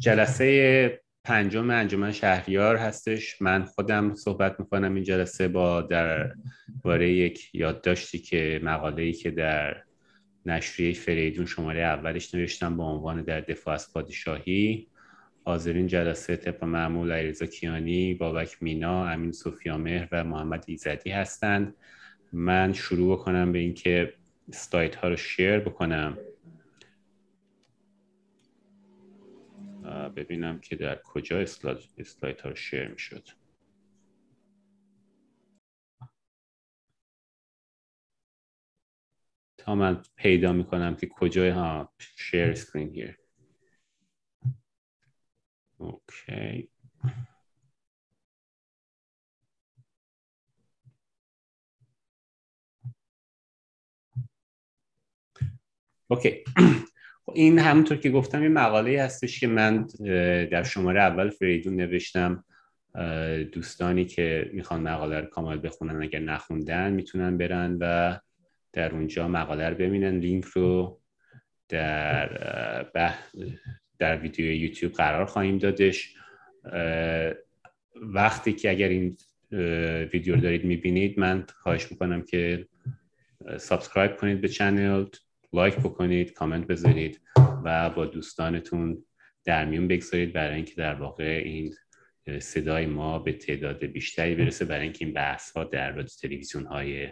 جلسه پنجم انجمن شهریار هستش. من خودم صحبت می‌کنم این جلسه با در باره یک یادداشتی که مقاله ای که در نشریه فریدون شماره اولش نوشتم با عنوان در دفاع از پادشاهی. حاضرین جلسه طبق معمول علیرضا کیانی بابک مینا امین مهر و محمد ایزدی هستند. من شروع کنم به اینکه استایت ها رو شیر بکنم. ببینم که در کجا اسلایت ها شیر می شد تا من پیدا می کنم که کجای ها شیر سکرین هیر اوکی. اوکی. این همونطور که گفتم یه مقاله هستش که من در شماره اول فریدون نوشتم. دوستانی که می‌خوان مقاله رو کامل بخونن اگر نخوندن می‌تونن برن و در اونجا مقاله رو ببینن. لینک رو در در ویدیو یوتیوب قرار خواهیم دادش. وقتی که اگر این ویدیو رو دارید می‌بینید من خواهش می‌کنم که subscribe کنید به channel like بکنید کامنت بذارید. و با دوستانتون در میون بگذارید برای اینکه در واقع این صدای ما به تعداد بیشتری برسه برای اینکه این بحث ها در رادیو تلویزیون های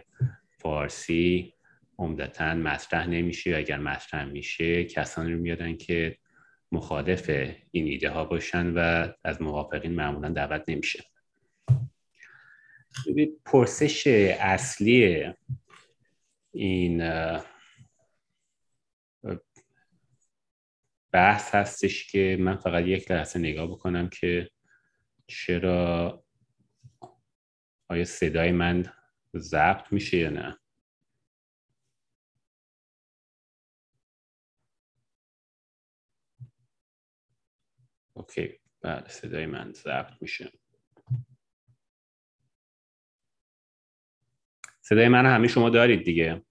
فارسی عمدتا مطرح نمیشه. و اگر مطرح میشه کسانی رو میادن که مخالف این ایده ها باشن و از موافقین معمولا دعوت نمیشه. پرسش اصلی این بحث هستش که من فقط یک لحظه نگاه بکنم که چرا آیا صدای من ضبط میشه یا نه؟ اوکی بله صدای من ضبط میشه. صدای من همه شما دارید دیگه؟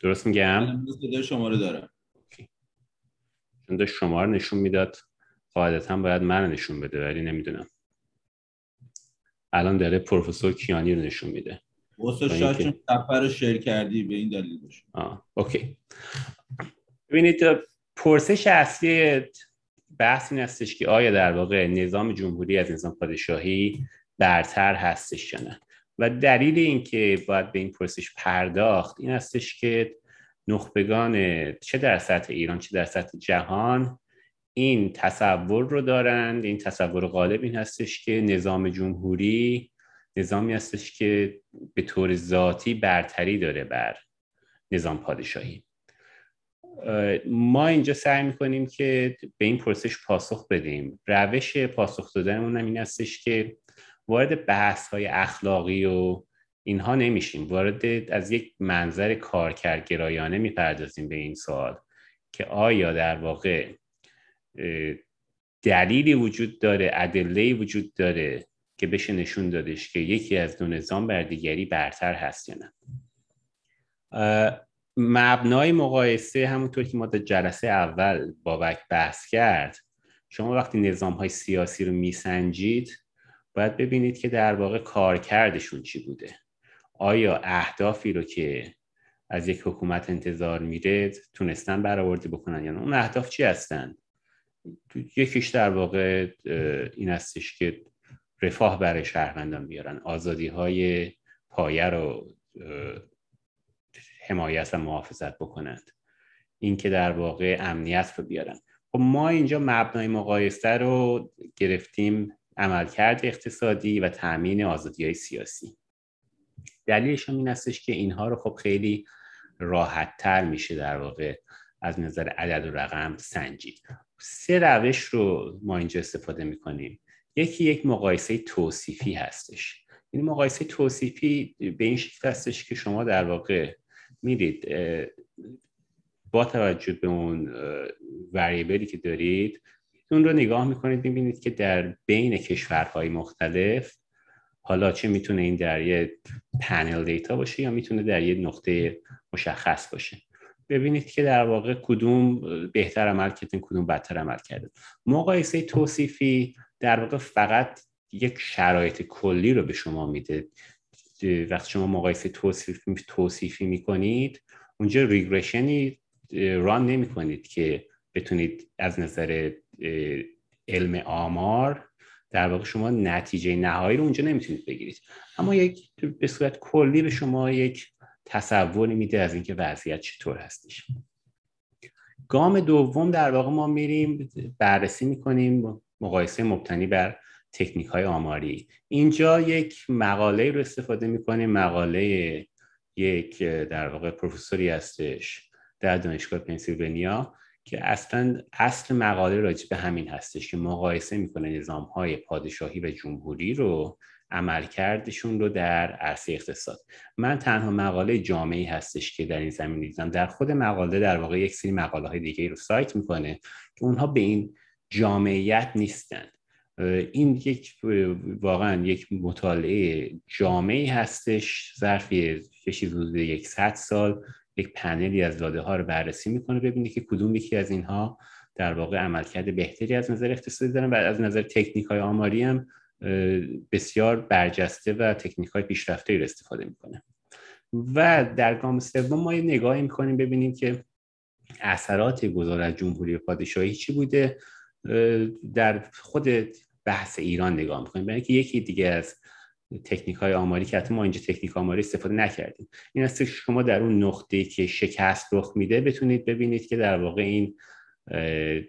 درست میگم؟ صدای شما رو دارم. چون داشت شما رو نشون می‌داد قاعدتا باید من نشون بده ولی نمی‌دونم. الان داره پروفسور کیانی رو نشون میده. استاد شاید چون سفر رو شیر کردی به این دلیل باشه. آه، اوکی. ببینید پرسش اصلی بحث این هستش که آیا در واقع نظام جمهوری از نظام پادشاهی برتر هستش یا نه؟ و دلیل اینکه باید به این پرسش پرداخت این هستش که نخبگان چه در سطح ایران چه در سطح جهان این تصور رو دارند. این تصور غالب این هستش که نظام جمهوری نظامی هستش که به طور ذاتی برتری داره بر نظام پادشاهی. ما اینجا سعی می‌کنیم که به این پرسش پاسخ بدیم. روش پاسخ دادنمون هم این هستش که وارد بحث های اخلاقی و اینها نمیشیم. وارد از یک منظر کارکرگرایانه می‌پردازیم به این سوال که آیا در واقع دلیلی وجود داره ادله وجود داره که بشه نشون دادش که یکی از دو نظام بر دیگری برتر هست یا نه؟ مبنای مقایسه همونطور که ما در جلسه اول بابک بحث کرد شما وقتی نظام های سیاسی رو میسنجید باید ببینید که در واقع کارکردشون چی بوده. آیا اهدافی رو که از یک حکومت انتظار میره تونستن برآورده بکنن یا اون اهداف چی هستن؟ یکیش در واقع این هستش که رفاه برای شهروندان بیارن. آزادی های پایه رو حمایت و محافظت بکنند این که در واقع امنیت رو بیارن. خب ما اینجا مبنای مقایسه رو گرفتیم عملکرد اقتصادی و تامین آزادی های سیاسی. دلیلش هم این هستش که اینها رو خب خیلی راحت تر میشه در واقع از نظر عدد و رقم سنجید. سه روش رو ما اینجا استفاده می‌کنیم. یکی یک مقایسه توصیفی هستش. این مقایسه توصیفی به این شکل هستش که شما در واقع میرید با توجه به اون وریبلی که دارید اون رو نگاه می‌کنید می‌بینید که در بین کشورهای مختلف حالا چه می‌تونه این در یه پنل دیتا باشه یا می‌تونه در یه نقطه مشخص باشه. ببینید که در واقع کدوم بهتر عمل کردن کدوم بدتر عمل کرده مقایسه توصیفی در واقع فقط یک شرایط کلی رو به شما میده. وقتی شما مقایسه توصیفی, توصیفی می‌کنید اونجا ریگرشنی ران نمی کنید که بتونید از نظر علم آمار در واقع شما نتیجه نهایی رو اونجا نمی‌تونید بگیرید. اما یک به صورت کلی به شما یک تصوری میده از اینکه وضعیت چطور هستش. گام دوم در واقع ما میریم بررسی می‌کنیم مقایسه مبتنی بر تکنیک های آماری. اینجا یک مقاله رو استفاده می‌کنیم. مقاله یک در واقع پروفسوری هستش در دانشگاه پنسیلوانیا. که اصلا اصل مقاله راجع به همین هستش که مقایسه می‌کنه نظام های پادشاهی و جمهوری رو عملکردشون رو در عرصه اقتصاد. من تنها مقاله جامعی هستش که در این زمین دیدم. در خود مقاله در واقع یک سری مقاله های دیگه رو سایت می‌کنه که اونها به این جامعیت نیستند این یک واقعا یک مطالعه جامعی هستش ظرف چیزی حدود یک سال. یک پنلی از داده ها رو بررسی می‌کنه ببینید که کدوم یکی از اینها در واقع عملکرد بهتری از نظر اقتصادی دارن و از نظر تکنیک های آماری هم بسیار برجسته و تکنیک های پیشرفته استفاده می‌کنه. و در گام سوم ما یه نگاهی می‌کنیم ببینیم که اثرات گذار از جمهوری پادشاهی چی بوده. در خود بحث ایران نگاه می‌کنیم. برای که یکی دیگه از تکنیک های آماری که حتی ما اینجا تکنیک آماری استفاده نکردیم. این است که شما در اون نقطه که شکست رخ میده بتونید ببینید که در واقع این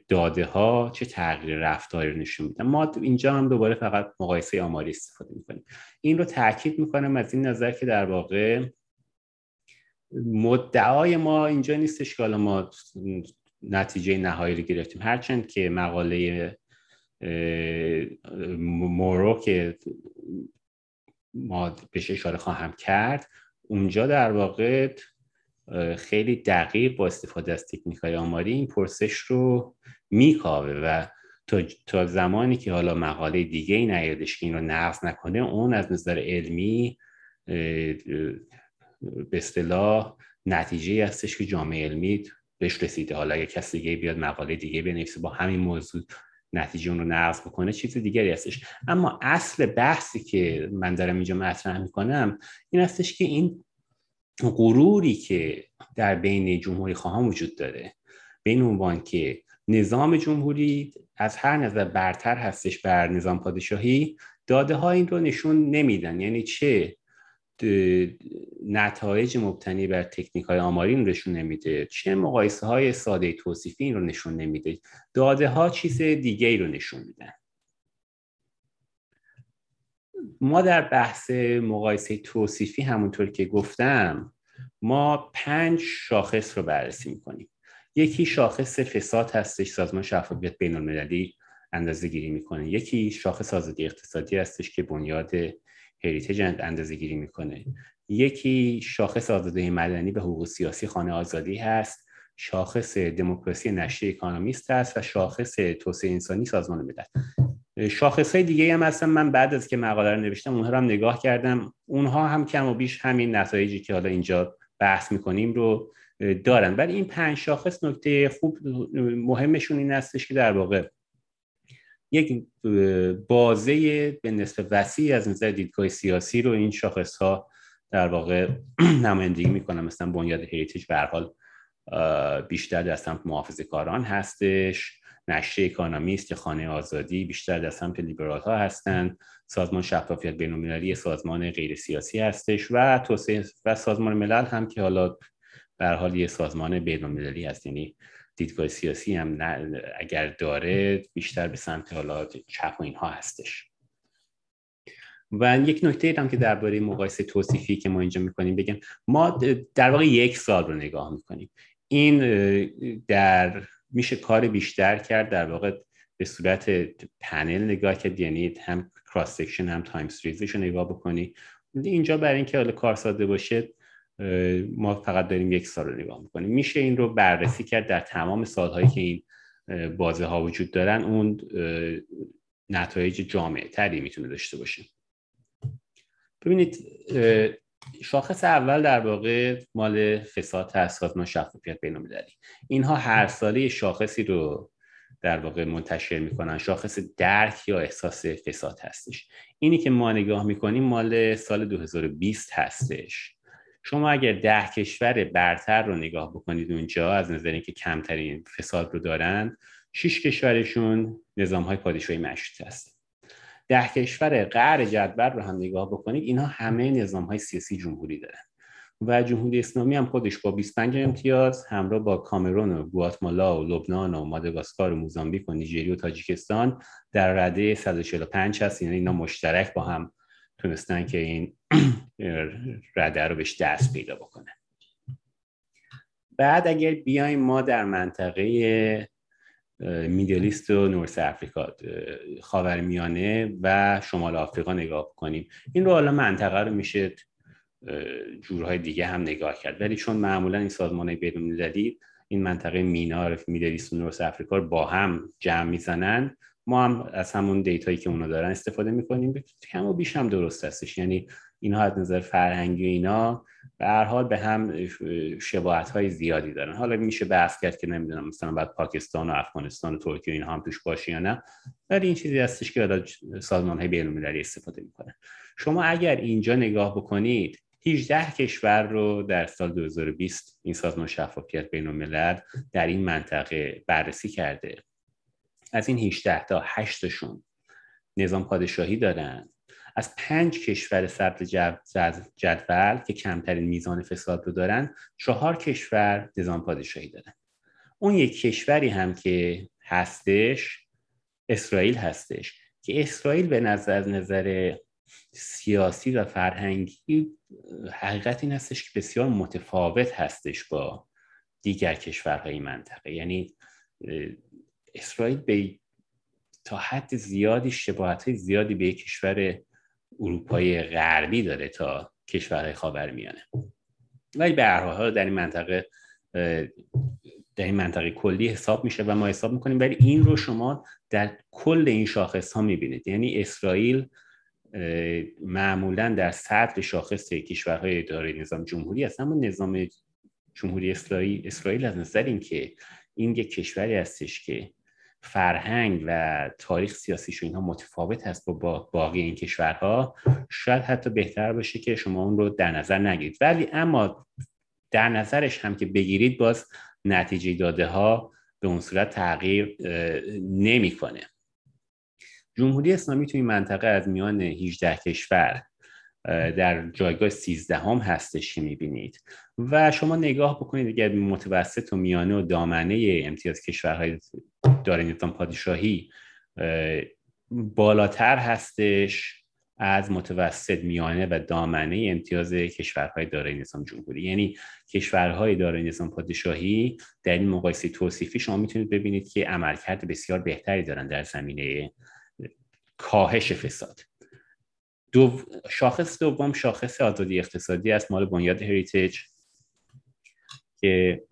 داده ها چه تغییر رفتاری نشون میدن. ما اینجا هم دوباره فقط مقایسه آماری استفاده می‌کنیم. این رو تاکید می‌کنم از این نظر که در واقع مدعای ما اینجا نیستش که حالا ما نتیجه نهایی رو گرفتیم. هرچند که مقاله مورو که ما بهش اشاره خواهم کرد اونجا در واقع خیلی دقیق با استفاده از تکنیک های آماری این پرسش رو میکاوه و تا, تا زمانی که حالا مقاله دیگه ای نیادش که این رو نقض نکنه اون از نظر علمی به اصطلاح نتیجه هستش که جامعه علمی بهش رسیده. حالا اگه کسی دیگه بیاد مقاله دیگه بنویسه با همین موضوع نتیجه اون رو نقض بکنه چیز دیگری هستش. اما اصل بحثی که من دارم اینجا مطرح می‌کنم این هستش که این غروری که در بین جمهوری خواهان وجود داره بین عنوان که نظام جمهوری از هر نظر برتر هستش بر نظام پادشاهی داده ها این رو نشون نمیدن. یعنی چه؟ نتایج مبتنی بر تکنیک های آماری رو نشون نمیده. چه مقایسه های ساده توصیفی این رو نشون نمیده. داده ها چیز دیگه رو نشون میدن. ما در بحث مقایسه توصیفی همونطور که گفتم ما پنج شاخص رو بررسی می‌کنیم. یکی شاخص فساد هستش سازمان شفافیت بین المللی اندازه گیری می‌کنه. یکی شاخص آزادی اقتصادی هستش که بنیاد هریتیج اندازه گیری می‌کنه. یکی شاخص آزادی مدنی به حقوق سیاسی خانه آزادی هست شاخص دموکراسی نشری اکانومیست هست و شاخص توسعه انسانی سازمان ملل. شاخص های دیگه هم هستن. من بعد از که مقاله رو نوشتم اونها رو هم نگاه کردم. اونها هم کم و بیش همین نتایجی که حالا اینجا بحث می‌کنیم رو دارن. ولی این پنج شاخص نکته خوب مهمشون این هستش که در واقع یک بازه به نصف وسیع از نظر دیدگاه سیاسی رو این شاخص ها در واقع نمایندگی می‌کنن. مثلا بنیاد هریتیج به حال بیشتر در سمت محافظه کاران هستش. نشریه اکانومیست یا خانه آزادی بیشتر در سمت لیبرال ها هستند سازمان شفافیت بین‌المللی سازمان غیر سیاسی هستش و توسعه و سازمان ملل هم که حالا به حال یه سازمان بین‌المللی هست. یعنی دیدگاه سیاسی هم اگر داره بیشتر به سمت حالا چپ و اینها هستش. و یک نکته هم که درباره مقایسه توصیفی که ما اینجا می‌کنیم بگم ما در واقع یک سال رو نگاه می‌کنیم. این در میشه کار بیشتر کرد در واقع به صورت پنل نگاه کرد یعنی هم cross section هم time series ش رو نگاه بکنی. اینجا برای اینکه حالا کار ساده باشه ما فقط داریم یک سال رو نگاه می‌کنیم. میشه این رو بررسی کرد در تمام سالهایی که این بازه ها وجود دارن اون نتایج جامعه تری می‌تونه داشته باشه. ببینید شاخص اول در واقع مال فساد هست سازمان شفافیت بین‌المللی. اینها هر ساله شاخصی رو در واقع منتشر می‌کنن. شاخص درک یا احساس فساد هستش. اینی که ما نگاه می‌کنیم مال سال 2020 هستش. شما اگر ده کشور برتر رو نگاه بکنید اونجا از نظر اینکه کمترین فساد رو دارن شش کشورشون نظام های پادشاهی مشروط هست ده کشور غیر جدول رو هم نگاه بکنید اینها همه نظام های سیاسی جمهوری دارن. و جمهوری اسلامی هم خودش با 25 امتیاز همراه با کامرون و گواتمالا و لبنان و ماداگاسکار و موزامبیک و نیجریه و تاجیکستان در رده 145 هست. یعنی اینا مشترک با هم تونستن که این رده رو بهش دست پیدا بکنه بعد اگر بیایم ما در منطقه میدلیست و نورس افریقا خاورمیانه و شمال آفریقا نگاه کنیم این رو حالا منطقه رو میشه جورهای دیگه هم نگاه کرد. ولی چون معمولا این سازمان بین‌المللی این منطقه مینار میدلیست و نورس افریقا رو با هم جمع می‌زنن ما هم از همون دیتایی که اونا دارن استفاده می‌کنیم. کم و بیش هم درست هستش. یعنی اینها از نظر فرهنگی و اینا به هر حال به هم شباهت های زیادی دارن. حالا میشه بحث کرد که نمی‌دونم مثلا بعد پاکستان و افغانستان و ترکیه اینها هم توش باشه یا نه. ولی این چیزی هستش که سازمان های بین استفاده می‌کنن. شما اگر اینجا نگاه بکنید 18 کشور رو در سال 2020 این سازمان شفافیت بین الملل در این منطقه بررسی کرده. از این 18 تا 8 شون نظام پادشاهی دارن. از پنج کشور صدر جدول که کمترین میزان فساد رو دارن چهار کشور نظام پادشاهی دارن. اون یک کشوری هم که هستش اسرائیل هستش که اسرائیل به نظر از نظر سیاسی و فرهنگی حقیقت این هستش که بسیار متفاوت هستش با دیگر کشورهای منطقه. یعنی اسرائیل به تا حد زیادی شباهت زیادی به کشور اروپای غربی داره تا کشورهای خاورمیانه. ولی به هر حال در این منطقه در این منطقه کلی حساب میشه و ما حساب می‌کنیم. ولی این رو شما در کل این شاخص ها می‌بینید. یعنی اسرائیل معمولا در صدر شاخص کشورهای اداره نظام جمهوری است اما نظام جمهوری اسرائیل اسرائیل از نظر اینکه این یک کشوری هستش که فرهنگ و تاریخ سیاسیش اینها متفاوت هست با باقی این کشورها شاید حتی بهتر باشه که شما اون رو در نظر نگیرید. ولی اما در نظرش هم که بگیرید باز نتیجه داده ها به اون صورت تغییر نمی‌کنه. جمهوری اسلامی توی منطقه از میان 18 کشور در جایگاه 13 هم هستش که می‌بینید. و شما نگاه بکنید اگر متوسط و میانه و دامنه امتیاز کشورهای داره نظام پادشاهی بالاتر هستش از متوسط میانه و دامنه امتیاز کشورهای دارای نظام جمهوری. یعنی کشورهای دارای نظام پادشاهی در این مقایسه توصیفی شما می‌تونید ببینید که عملکرد بسیار بهتری دارن در زمینه کاهش فساد. دو شاخص دوم شاخص آزادی اقتصادی است مال بنیاد Heritage که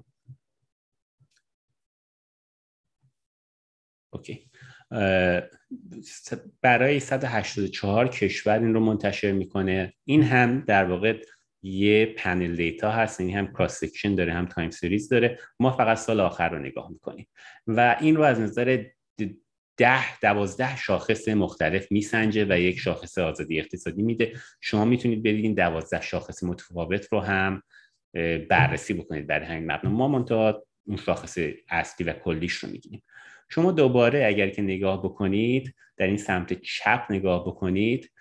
okay. برای 184 کشور این رو منتشر می‌کنه. این هم در واقع یه panel data هست این هم cross section داره هم time series داره. ما فقط سال آخر رو نگاه می‌کنیم. و این رو از نظر ده دوازده شاخص مختلف میسنجه و یک شاخص آزادی اقتصادی میده. شما می‌تونید برید این دوازده شاخص متفاوت رو هم بررسی بکنید برای همین مبنا. ما منتها اون شاخص اصلی و کلیش رو میگیم شما دوباره اگر که نگاه بکنید در این سمت چپ نگاه بکنید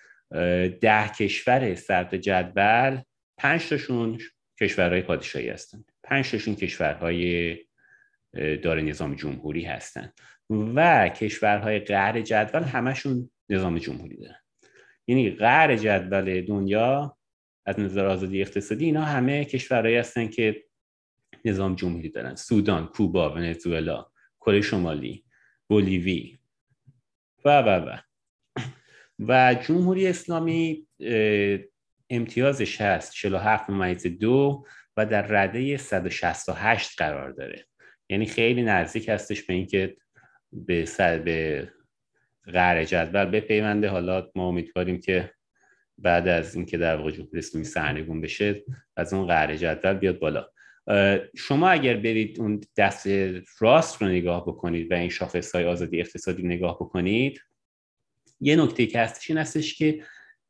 ده کشور صدر جدول پنج تاشون کشورهای پادشاهی هستند پنج تاشون کشورهای داره نظام جمهوری هستند و کشورهای غیر جدول همشون نظام جمهوری دارن. یعنی غیر جدول دنیا از نظر آزادی اقتصادی اینا همه کشورهایی هستن که نظام جمهوری دارن. سودان، کوبا، ونزوئلا، کره شمالی، بولیوی و و و. و جمهوری اسلامی امتیازش هست 47 ممیز دو و در رده 168 قرار داره. یعنی خیلی نزدیک هستش به اینکه به سر به غر جدول بپیونده. حالا ما امیدواریم که بعد از اینکه در واقع جمهوری اسلامی سرنگون بشه از اون قهر جدول بیاد بالا. شما اگر برید اون دست راست رو نگاه بکنید و این شاخص های آزادی اقتصادی نگاه بکنید یه نکته که هستش این هستش که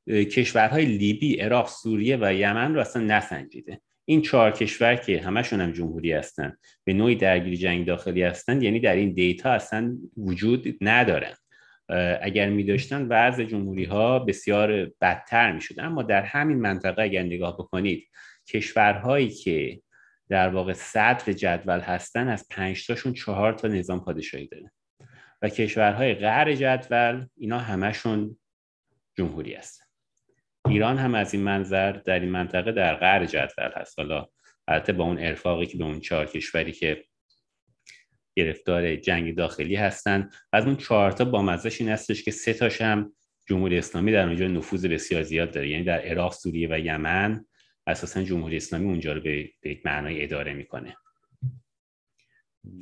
کشورهای لیبی، عراق، سوریه و یمن رو اصلا نسنجیده. این چهار کشور که همشون هم جمهوری هستن به نوعی درگیری جنگ داخلی هستن یعنی در این دیتا اصلا وجود ندارن. اگر می داشتن وضع جمهوری ها بسیار بدتر می شد اما در همین منطقه اگر نگاه بکنید کشورهایی که در واقع صدر جدول هستن از پنج تاشون چهار تا نظام پادشاهی داره و کشورهای غیر جدول اینا همشون جمهوری هستن. ایران هم از این منظر در این منطقه در غیر جدول هست. حالا البته با اون ارفاقی که به اون چهار کشوری که گرفتار جنگ داخلی هستن از اون چهارتا با مزش این هستش که سه تاش هم جمهوری اسلامی در اونجا نفوذ بسیار زیاد داره. یعنی در عراق سوریه و یمن اساسا جمهوری اسلامی اونجا رو به یک معنای اداره می‌کنه.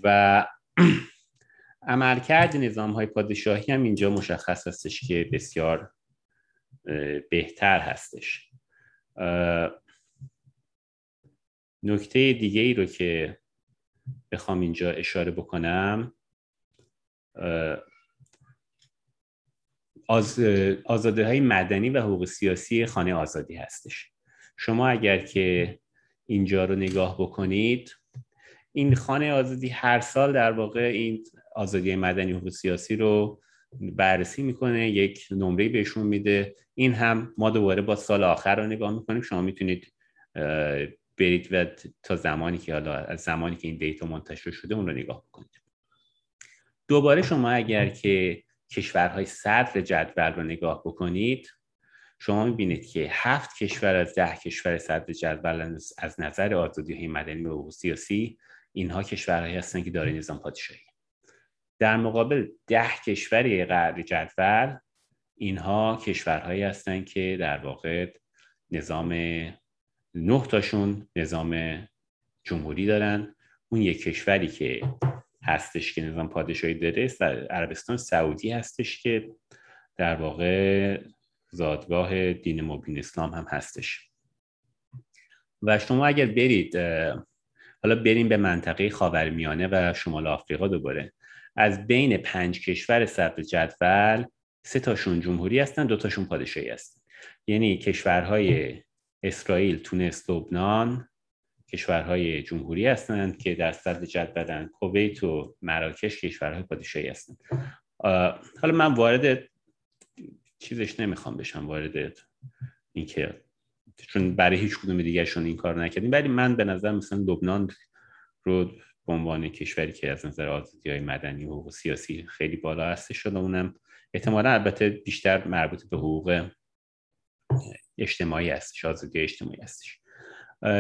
و عملکرد نظام های پادشاهی هم اینجا مشخص هستش که بسیار بهتر هستش. نکته دیگه ای رو که بخوام اینجا اشاره بکنم آز... آزاده های مدنی و حقوق سیاسی خانه آزادی هستش. شما اگر که اینجا رو نگاه بکنید این خانه آزادی هر سال در واقع این آزادی مدنی و حقوق سیاسی رو بررسی می‌کنه یک نمره بهشون میده. این هم ما دوباره با سال آخر رو نگاه می‌کنیم. شما می‌تونید برید و تا زمانی که حالا از زمانی که این دیتا منتشر شده اون رو نگاه بکنید. دوباره شما اگر که کشورهای صدر جدول رو نگاه بکنید شما می‌بینید که هفت کشور از ده کشور صدر جدول از نظر آزادی های مدنی و سیاسی اینها کشورهایی هستند که دارای نظام پادشاهی. در مقابل ده کشور غیر جدول اینها کشورهایی هستند که در واقع نظام نه تاشون نظام جمهوری دارن. اون یک کشوری که هستش که نظام پادشاهی داره عربستان سعودی هستش که در واقع زادگاه دین مبین اسلام هم هستش. و شما اگر برید حالا بریم به منطقه خاورمیانه و شمال آفریقا دوباره. از بین پنج کشور صدر جدول سه تاشون جمهوری هستن دو تاشون پادشاهی هستن. یعنی کشورهای اسرائیل، تونس، لبنان کشورهای جمهوری هستند که در صدر جدولن. کویت و مراکش کشورهای پادشاهی هستند حالا من وارد چیزش نمی‌خوام بشم وارد اینکه چون برای هیچ کدوم دیگرشون این کار نکردیم. ولی من به نظر مثلا لبنان رو به عنوان کشوری که از نظر آزادی های مدنی و سیاسی خیلی بالا هستش شده اونم احتمالا البته بیشتر مربوط به حقوق اجتماعی هستش آزادی اجتماعی هستش.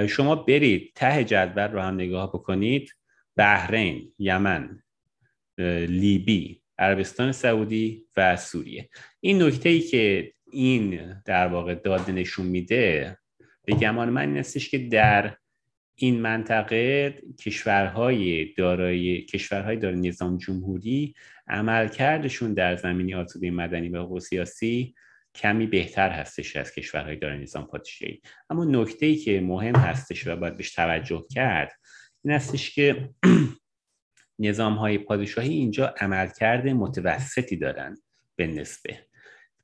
شما برید ته جدول رو هم نگاه بکنید. بحرین یمن لیبی عربستان سعودی و سوریه. این نکته ای که این در واقع داده نشون میده به گمان من این هستش که در این منطقه کشورهای دارای کشورهای دارای نظام جمهوری عملکردشون در زمینی آزادی مدنی و حقوق سیاسی کمی بهتر هستش از کشورهای دارای نظام پادشاهی. اما نکته ای که مهم هستش و باید بهش توجه کرد این هستش که نظام های پادشاهی اینجا عملکرد متوسطی دارن به نسبه.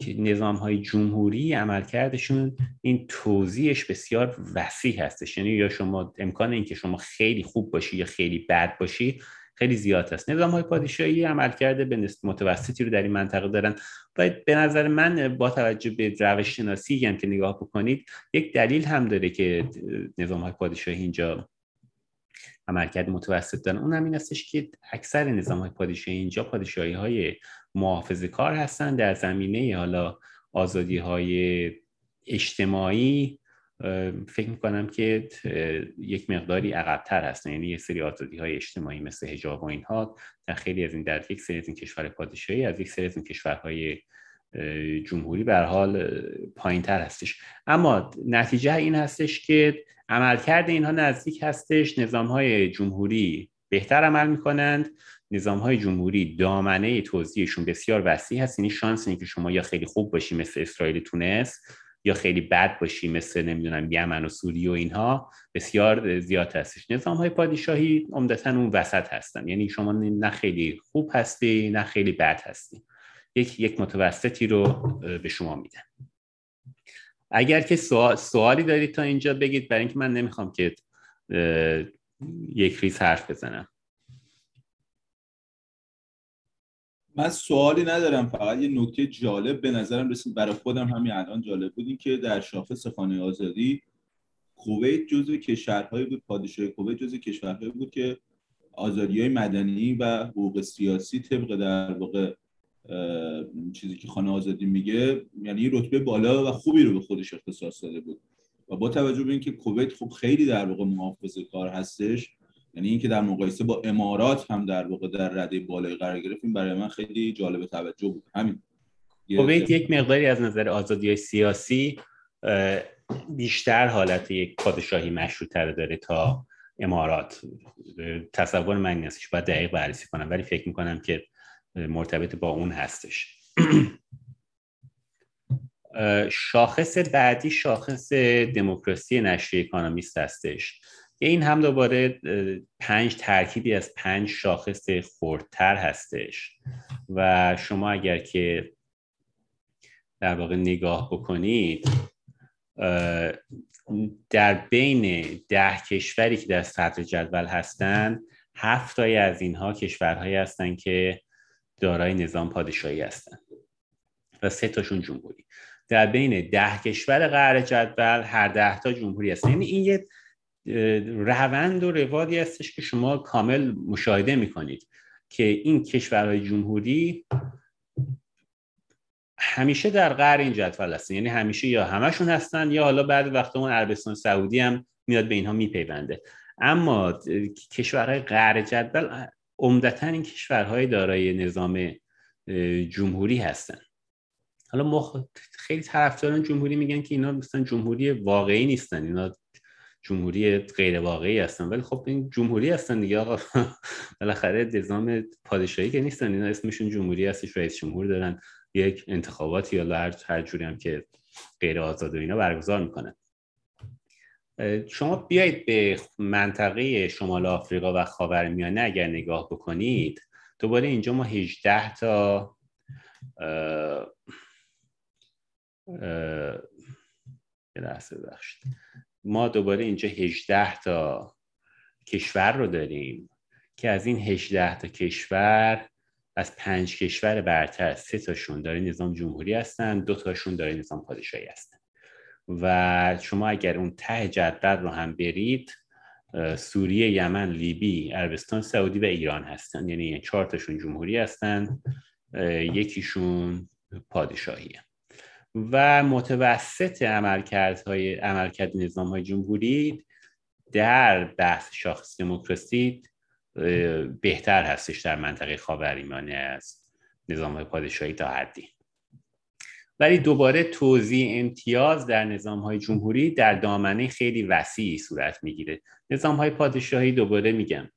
نظام های جمهوری عملکردشون این توضیحش بسیار وسیع هستش. یعنی یا شما امکان اینکه شما خیلی خوب باشی یا خیلی بد باشی خیلی زیاد هست. نظام های پادشاهی عمل کرده به متوسطی رو در این منطقه دارن. و به نظر من با توجه به روش شناسی هم که نگاه بکنید یک دلیل هم داره که نظام های پادشاهی اینجا عملکرد متوسط دارن. اون هم این هستش که اکثر نظام های پادشاهی اینجا پادشاهی های محافظ کار هستن. در زمینه حالا آزادی های اجتماعی فکر می‌کنم که یک مقداری عقبتر هستن. یعنی یه سری آزادی های اجتماعی مثل هجاب و اینها در خیلی از این در یک سری از این کشور پادشاهی از یک سری از این کشورهای جمهوری به حال پایین تر هستش. اما نتیجه این هستش که عملکرد اینها نزدیک هستش. نظام های جمهوری بهتر عمل می‌کنند. نظام های جمهوری دامنه توضیحشون بسیار وسیع هست. یعنی شانس اینه که شما یا خیلی خوب باشی مثل اسرائیل تونس یا خیلی بد باشی مثل نمی‌دونم یمن و سوریه و اینها بسیار زیاد هستش. نظام های پادشاهی عمدتا اون وسط هستن. یعنی شما نه خیلی خوب هستی نه خیلی بد هستی. یک یک متوسطی رو به شما میدن اگر که سوالی دارید تا اینجا بگید برای اینکه من نمی‌خوام که یک ریز حرف بزنم. من سوالی ندارم فقط یه نکته جالب به نظرم رسید. برای خودم همین الان جالب بود این که در شاخص خانه آزادی کویت جزو کشورهایی بود پادشاهی کویت جزو کشورهایی بود که آزادی های مدنی و حقوق سیاسی طبق در واقع چیزی که خانه آزادی میگه یعنی رتبه بالا و خوبی رو به خودش اختصاص داده بود. و با توجه به اینکه کویت خب خیلی در واقع محافظه کار هستش یعنی اینکه در مقایسه با امارات هم در واقع در رده بالای قرار گرفتیم برای من خیلی جالب توجه بود. همین. کویت یک مقداری از نظر آزادی سیاسی بیشتر حالت یک پادشاهی مشروطه داره تا امارات. تصور من نیستش باید دقیق بررسی کنم ولی فکر می‌کنم که مرتبط با اون هستش. شاخص بعدی شاخص دموکراسی نشری اکانومیست هستش. این هم دوباره پنج ترکیبی از پنج شاخص خردتر هستش. و شما اگر که در واقع نگاه بکنید در بین ده کشوری که در صدر جدول هستند هفت از اینها کشورهایی هستند که دارای نظام پادشاهی هستند و سه تاشون جمهوری. در بین ده کشور قرار جدول هر ده تا جمهوری هستن یعنی این یه روند و روادی هستش که شما کامل مشاهده می‌کنید که این کشورهای جمهوری همیشه در قرار این جدول هستن. یعنی همیشه یا همشون هستن یا حالا بعد وقت اون عربستان سعودی هم میاد به اینها میپیونده. اما کشورهای قرار جدول عمدتا این کشورهای دارای نظام جمهوری هستن. حالا مخ... خیلی طرفداران جمهوری میگن که اینا مثلا جمهوری واقعی نیستن اینا جمهوری غیر واقعی هستن. ولی خب این جمهوری هستن دیگه آقا. بالاخره نظام پادشاهی که نیستن اینا اسمشون جمهوری هستش رئیس جمهور دارن. یک انتخاباتی یا هر جوری هم که غیر آزاد و اینا برگزار می‌کنن. شما بیایید به منطقه شمال آفریقا و خاورمیانه اگر نگاه بکنید. دوباره اینجا ما 18 تا ما دوباره اینجا 18 تا کشور رو داریم که از این 18 تا کشور از پنج کشور برتر سه تاشون داره نظام جمهوری هستن دو تاشون داره نظام پادشاهی هستن. و شما اگر اون ته جدول رو هم برید سوریه، یمن، لیبی، عربستان سعودی و ایران هستن. یعنی چهار تاشون جمهوری هستن. یکیشون پادشاهی و متوسط عملکردهای عملکرد نظام های جمهوری در بحث شاخص دموکراسی بهتر هستش در منطقه خاورمیانه از نظام های پادشاهی تا حدی. ولی دوباره توضیح امتیاز در نظام های جمهوری در دامنه خیلی وسیعی صورت می‌گیره. نظام های پادشاهی دوباره میگم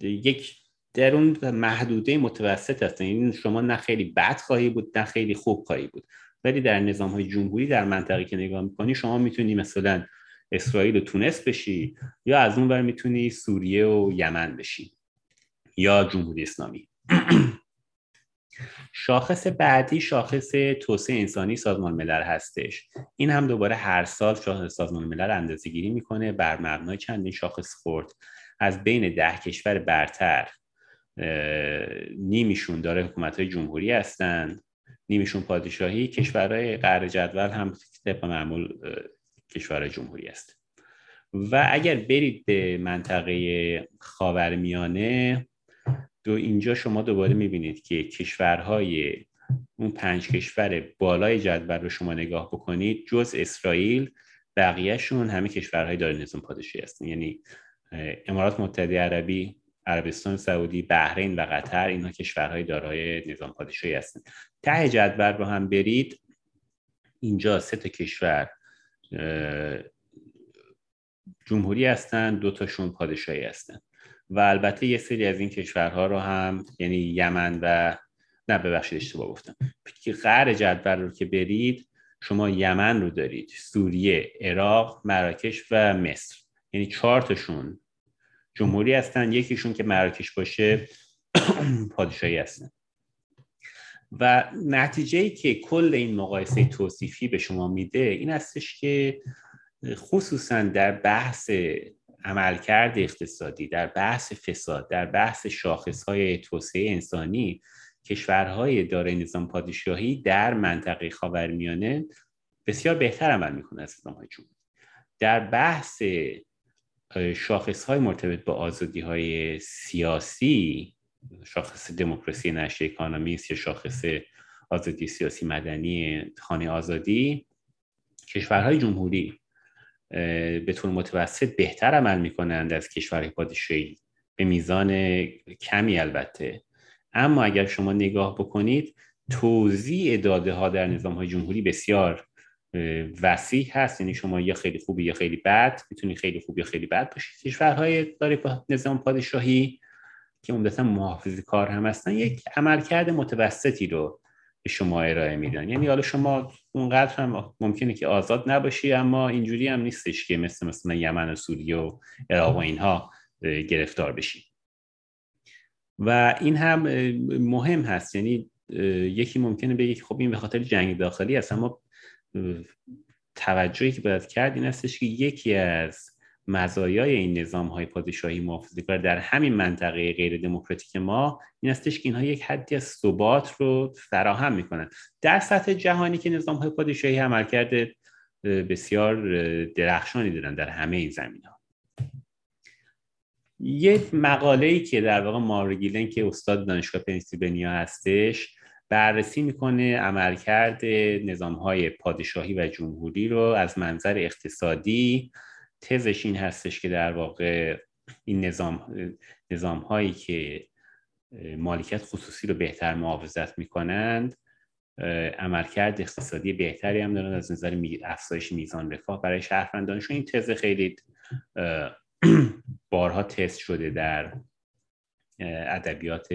یک در اون محدوده متوسط هستن. یعنی شما نه خیلی بد خواهی بود نه خیلی خوب خواهی بود. ولی در نظام های جمهوری در منطقه که نگاه می‌کنی شما می‌تونی مثلا اسرائیل و تونس بشی یا از اون بر می‌تونی سوریه و یمن بشی یا جمهوری اسلامی. شاخص بعدی شاخص توسعه انسانی سازمان ملل هستش. این هم دوباره هر سال شاخص سازمان ملل اندازه گیری می‌کنه بر مبنای چندین شاخص خورد از بین ده کشور برتر نیمیشون داره حکومت های جمهوری هستند نیمیشون پادشاهی کشورهای قرار جدول هم طبق معمول کشورهای جمهوری است. و اگر برید به منطقه خاورمیانه دو اینجا شما دوباره می‌بینید که کشورهای اون پنج کشور بالای جدول رو شما نگاه بکنید جز اسرائیل بقیهشون همه کشورهای داره نظام پادشاهی هستن. یعنی امارات متحده عربی عربستان سعودی بحرین و قطر اینها کشورهای دارای نظام پادشاهی هستند ته جدول رو هم برید اینجا سه تا کشور جمهوری هستند دو تاشون پادشاهی هستند و البته یه سری از این کشورها رو هم یعنی یمن و نه ببخشید اشتباه گفتم. قهر جدول رو که برید شما یمن رو دارید سوریه عراق مراکش و مصر. یعنی چهار تاشون جمهوری هستن. یکیشون که مراکش باشه پادشاهی هستن. و نتیجه ای که کل این مقایسه توصیفی به شما میده این هستش که خصوصا در بحث عملکرد اقتصادی در بحث فساد در بحث های توسعه انسانی کشورهای دارای نظام پادشاهی در منطقه خاورمیانه بسیار بهتر عمل می‌کنه از نظام جمهوری. در بحث شاخص های مرتبط با آزادی های سیاسی شاخص دموکراسی نشر اکانومیست یا شاخص آزادی سیاسی مدنی خانه آزادی کشورهای جمهوری به طور متوسط بهتر عمل می‌کنند از کشورهای پادشاهی. به میزان کمی البته. اما اگر شما نگاه بکنید توزیع داده ها در نظام های جمهوری بسیار وسیع هست. یعنی شما یا خیلی خوبی یا خیلی بد می‌تونید خیلی خوب یا خیلی بد باشید. کشورهای داره نظام پادشاهی که عمدتا محافظ کار هم هستن یک عملکرد متوسطی رو به شما ارائه میدن. یعنی حالا شما اونقدر هم ممکنه که آزاد نباشی اما اینجوری هم نیستش که مثل مثلا یمن و سوریه و عراق و اینها گرفتار بشی. و این هم مهم هست. یعنی یکی ممکنه بگه خب این به خاطر جنگ داخلی است اما توجهی که باید کرد این هستش که یکی از مزایای این نظام های پادشاهی محافظه کار در همین منطقه غیر دموکراتیک ما این هستش که اینها یک حدی از ثبات رو فراهم می‌کنن. در سطح جهانی که نظام های پادشاهی عمل کرده بسیار درخشانی دارن در همه این زمین ها یک مقاله ای که در واقع مارگیلن که استاد دانشگاه پنسیلوانیا هستش بررسی می‌کنه عملکرد نظام های پادشاهی و جمهوری رو از منظر اقتصادی تزش این هستش که در واقع این نظام, نظام هایی که مالکیت خصوصی رو بهتر محافظت می‌کنند عملکرد اقتصادی بهتری هم دارن از نظر افزایش میزان رفاه برای شهروندانشون این تز خیلی بارها تست شده در ادبیات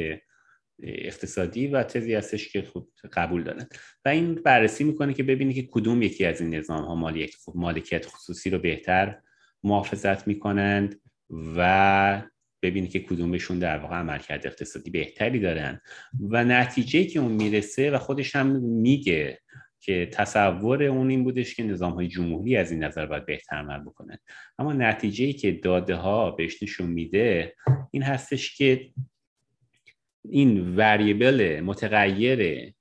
اقتصادی و تزی هستش که خود قبول دارن و این بررسی می‌کنه که ببینی که کدوم یکی از این نظام ها مالکیت خصوصی رو بهتر محافظت می‌کنند و ببینید که کدومشون در واقع عملکرد اقتصادی بهتری دارن. و نتیجه که اون می‌رسه و خودش هم میگه که تصور اون این بودش که نظام های جمهوری از این نظر باید بهتر عمل بکنن. اما نتیجه که داده ها بهش نشون میده این هستش که این وریبل متغیر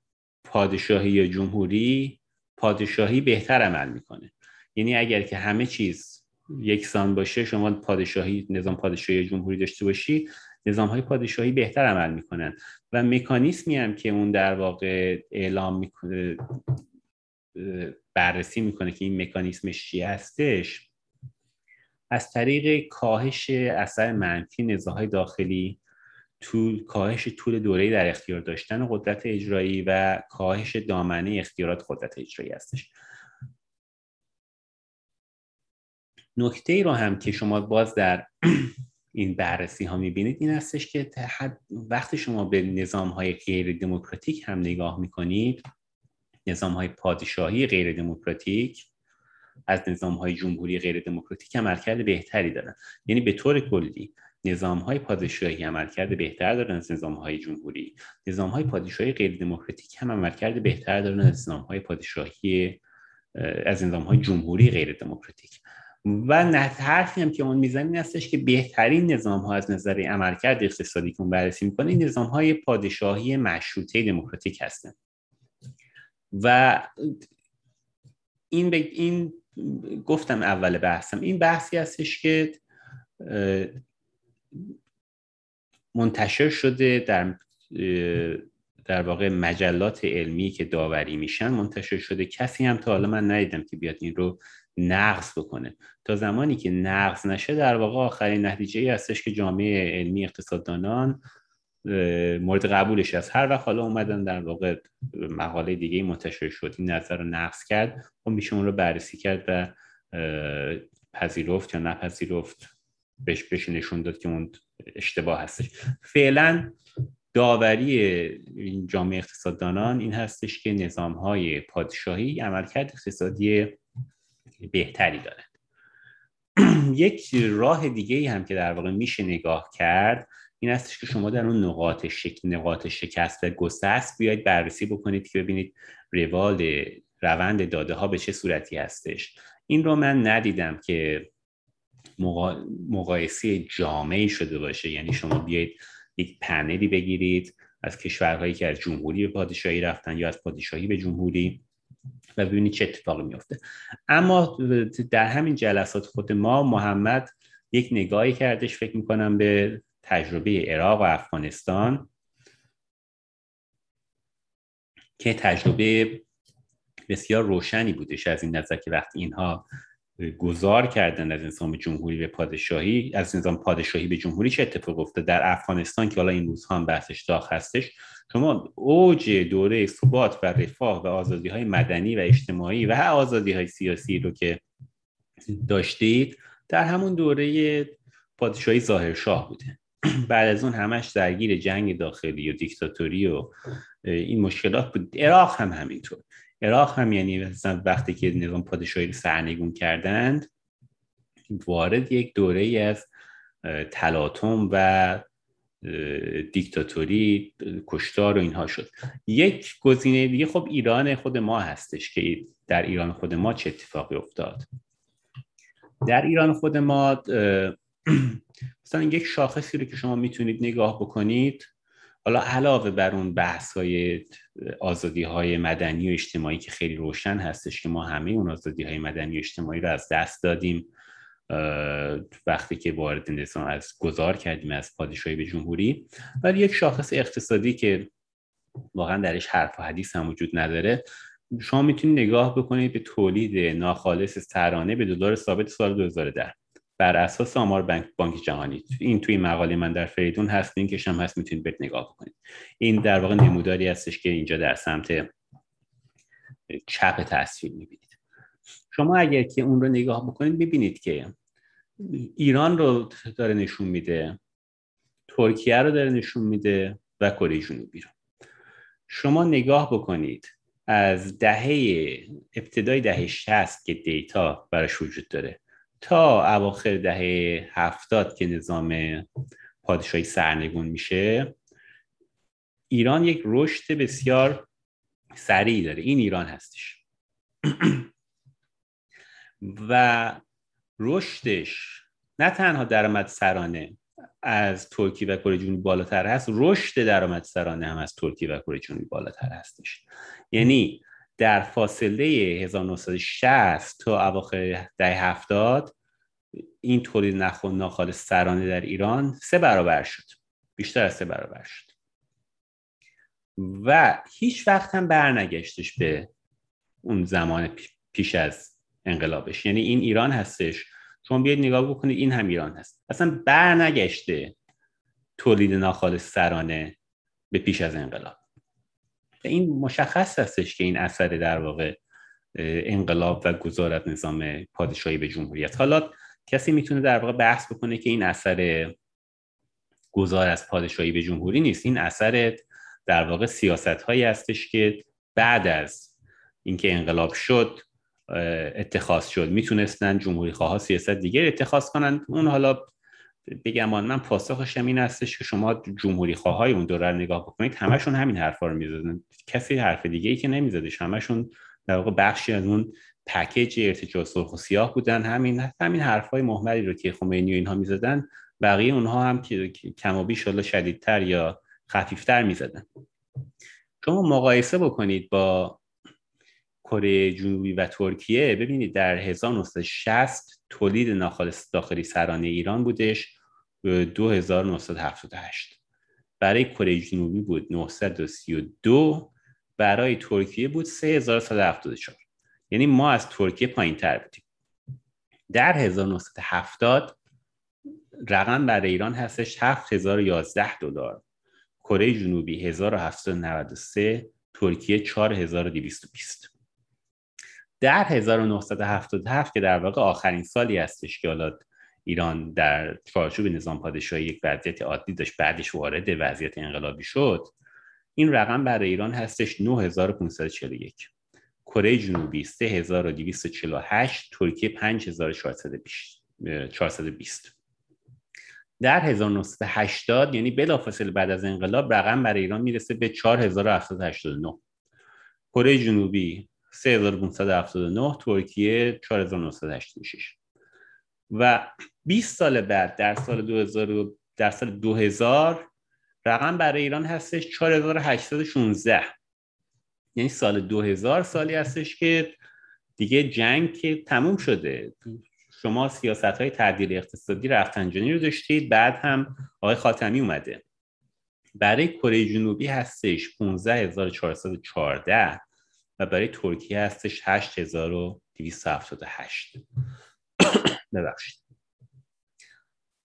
پادشاهی یا جمهوری پادشاهی بهتر عمل می‌کنه. یعنی اگر که همه چیز یکسان باشه شما پادشاهی نظام پادشاهی جمهوری داشته باشی نظام های پادشاهی بهتر عمل می‌کنن. و مکانیسمی هم که اون در واقع اعلام می‌کنه بررسی می‌کنه که این مکانیسمش چی هستش از طریق کاهش اثر منفی نظاهای داخلی طول کاهش طول دوره در اختیار داشتن قدرت اجرایی و کاهش دامنه اختیارات قدرت اجرایی هستش. نکته ای رو هم که شما باز در این بررسی ها می‌بینید این هستش که وقتی شما به نظام های غیر دموکراتیک هم نگاه می‌کنید نظام های پادشاهی غیر دموکراتیک از نظام های جمهوری غیر دموکراتیک عملکرد بهتری دارن. یعنی به طور کلی نظام های پادشاهی عملکرد بهتر دارن از نظام های جمهوری. نظام های پادشاهی غیر دموکراتیک هم عملکرد بهتر دارن از نظام های پادشاهی از نظام های جمهوری غیر دموکراتیک. و حرفی هم که اون می‌زنی این هستش که بهترین نظام ها از نظر عملکرد اقتصادی که اون بررسی می‌کنه این نظام های پادشاهی مشروطه دموکراتیک هستن. و این, این گفتم اول بحثم. این بحثی هستش که منتشر شده در در واقع مجلات علمی که داوری میشن منتشر شده. کسی هم تا حالا من ندیدم که بیاد این رو نقض بکنه. تا زمانی که نقض نشه در واقع آخرین نتیجه ای هستش که جامعه علمی اقتصاددانان مورد قبولش است هر وقت حالا اومدن در واقع مقاله دیگه منتشر شد این نظر رو نقض کرد و میشه اون رو بررسی کرد و پذیرفت یا نپذیرفت بهش بهش نشون داد که اون اشتباه هستش. فعلا داوری جامعه اقتصاددانان این هستش که نظام های پادشاهی عملکرد اقتصادی بهتری دارد یک راه دیگه هم که در واقع میشه نگاه کرد این هستش که شما در اون نقاط شک... نقاط شکست و گسست بیاید بررسی بکنید که ببینید روال روند داده ها به چه صورتی هستش. این رو من ندیدم که مقایسه جامعی شده باشه. یعنی شما بیایید یک پنلی بگیرید از کشورهایی که از جمهوری به پادشاهی رفتن یا از پادشاهی به جمهوری. و ببینید چه اتفاقی میفته اما در همین جلسات خود ما محمد یک نگاهی کردش فکر می‌کنم به تجربه عراق و افغانستان که تجربه بسیار روشنی بودش از این نظر که وقتی اینها گذار کردن از نظام جمهوری به پادشاهی از نظام پادشاهی به جمهوری چه اتفاق افتاد در افغانستان که حالا این روزها هم بحثش داغ هستش شما اوج دوره ثبات و رفاه و آزادی های مدنی و اجتماعی و آزادی های سیاسی رو که داشتید در همون دوره پادشاهی ظاهرشاه بوده. بعد از اون همش درگیر جنگ داخلی و دیکتاتوری و این مشکلات بود. عراق هم همینطور. عراق هم یعنی وقتی که نظام پادشاهی رو سرنگون کردند وارد یک دوره از تلاطم و دیکتاتوری کشتار و اینها شد. یک گزینه دیگه خب ایران خود ما هستش که در ایران خود ما چه اتفاقی افتاد؟ در ایران خود ما مثلا یک شاخصی رو که شما می‌تونید نگاه بکنید حالا علاوه بر اون بحث های آزادی های مدنی و اجتماعی که خیلی روشن هستش که ما همه اون آزادی های مدنی و اجتماعی رو از دست دادیم وقتی که وارد نظام از گذار کردیم از پادشاهی به جمهوری ولی یک شاخص اقتصادی که واقعا درش حرف و حدیث هم وجود نداره. شما می‌تونید نگاه بکنید به تولید ناخالص سرانه به دلار ثابت سال 2010 بر اساس آمار بانک, بانک جهانی. این توی مقاله من در فریدون هست لینکش هم هست می‌تونید برید نگاه بکنید. این در واقع نموداری هستش که اینجا در سمت چپ تصویر می‌بینید. شما اگر که اون رو نگاه بکنید ببینید که ایران رو داره نشون میده ترکیه رو داره نشون میده و کره جنوبی رو. شما نگاه بکنید از دهه ابتدای دهه 60 که دیتا براش وجود داره. تا اواخر دهه هفتاد که نظام پادشاهی سرنگون میشه ایران یک رشد بسیار سریعی داره. این ایران هستش. و رشدش نه تنها درآمد سرانه از ترکیه و کره جنوبی بالاتر هست رشد درآمد سرانه هم از ترکیه و کره جنوبی بالاتر هستش. یعنی در فاصله 1960 تا اواخر دهه 70 این تولید نخون ناخالص سرانه در ایران سه برابر شد. بیشتر از سه برابر شد. و هیچ وقت هم برنگشتش به اون زمان پیش از انقلابش. یعنی این ایران هستش. شما بیاید نگاه بکنید این هم ایران هست. اصلا برنگشته تولید ناخالص سرانه به پیش از انقلاب. این مشخص هستش که این اثر در واقع انقلاب و گذارت نظام پادشاهی به جمهوریت. حالا کسی می‌تونه در واقع بحث بکنه که این اثر گذار از پادشاهی به جمهوری نیست. این اثر در واقع سیاست هایی هستش که بعد از اینکه انقلاب شد اتخاذ شد می‌تونستن جمهوری خواه سیاست دیگه اتخاذ کنن. اون حالا بگم من پاسخش این هستش که شما جمهوری های اون دوره رو نگاه بکنید همشون همین حرفا رو می‌زدن. کسی حرف دیگه ای که نمیزدش. همشون در واقع بخشی از اون پکیج ارتجاع سرخ و سیاه بودن. همین همین حرفای محمدی رو که خمینی و اینها می‌زدن بقیه اونها هم که کم و بیش شدیدتر یا خفیفتر می‌زدن. شما مقایسه بکنید با کره جنوبی و ترکیه. ببینید در 1960 تولید ناخالص داخلی سرانه ایران بودش. 2978 برای کره جنوبی بود 932 برای ترکیه بود 3174 یعنی ما از ترکیه پایین تر بودیم. در 1970 رقم برای ایران هستش 7011 دلار. کره جنوبی 1793 ترکیه 4220 در 1977 که در واقع آخرین سالی هستش که حالا ایران در چارچوب نظام پادشاهی یک وضعیت عادی داشت بعدش وارد وضعیت انقلابی شد. این رقم برای ایران هستش 9541 کره جنوبی 3248 ترکیه 5420 در 1980 یعنی بلافاصله بعد از انقلاب رقم برای ایران می‌رسه به 4789 کره جنوبی 3579 ترکیه 4986 و 20 سال بعد در سال 2000 در سال 2000 رقم برای ایران هستش 4816 یعنی سال 2000 سالی هستش که دیگه جنگ که تموم شده. شما سیاست های تعدیل اقتصادی رفتنجانی رو داشتید بعد هم آقای خاتمی اومده. برای کره جنوبی هستش 15414 و برای ترکیه هستش 8278 ببخشید.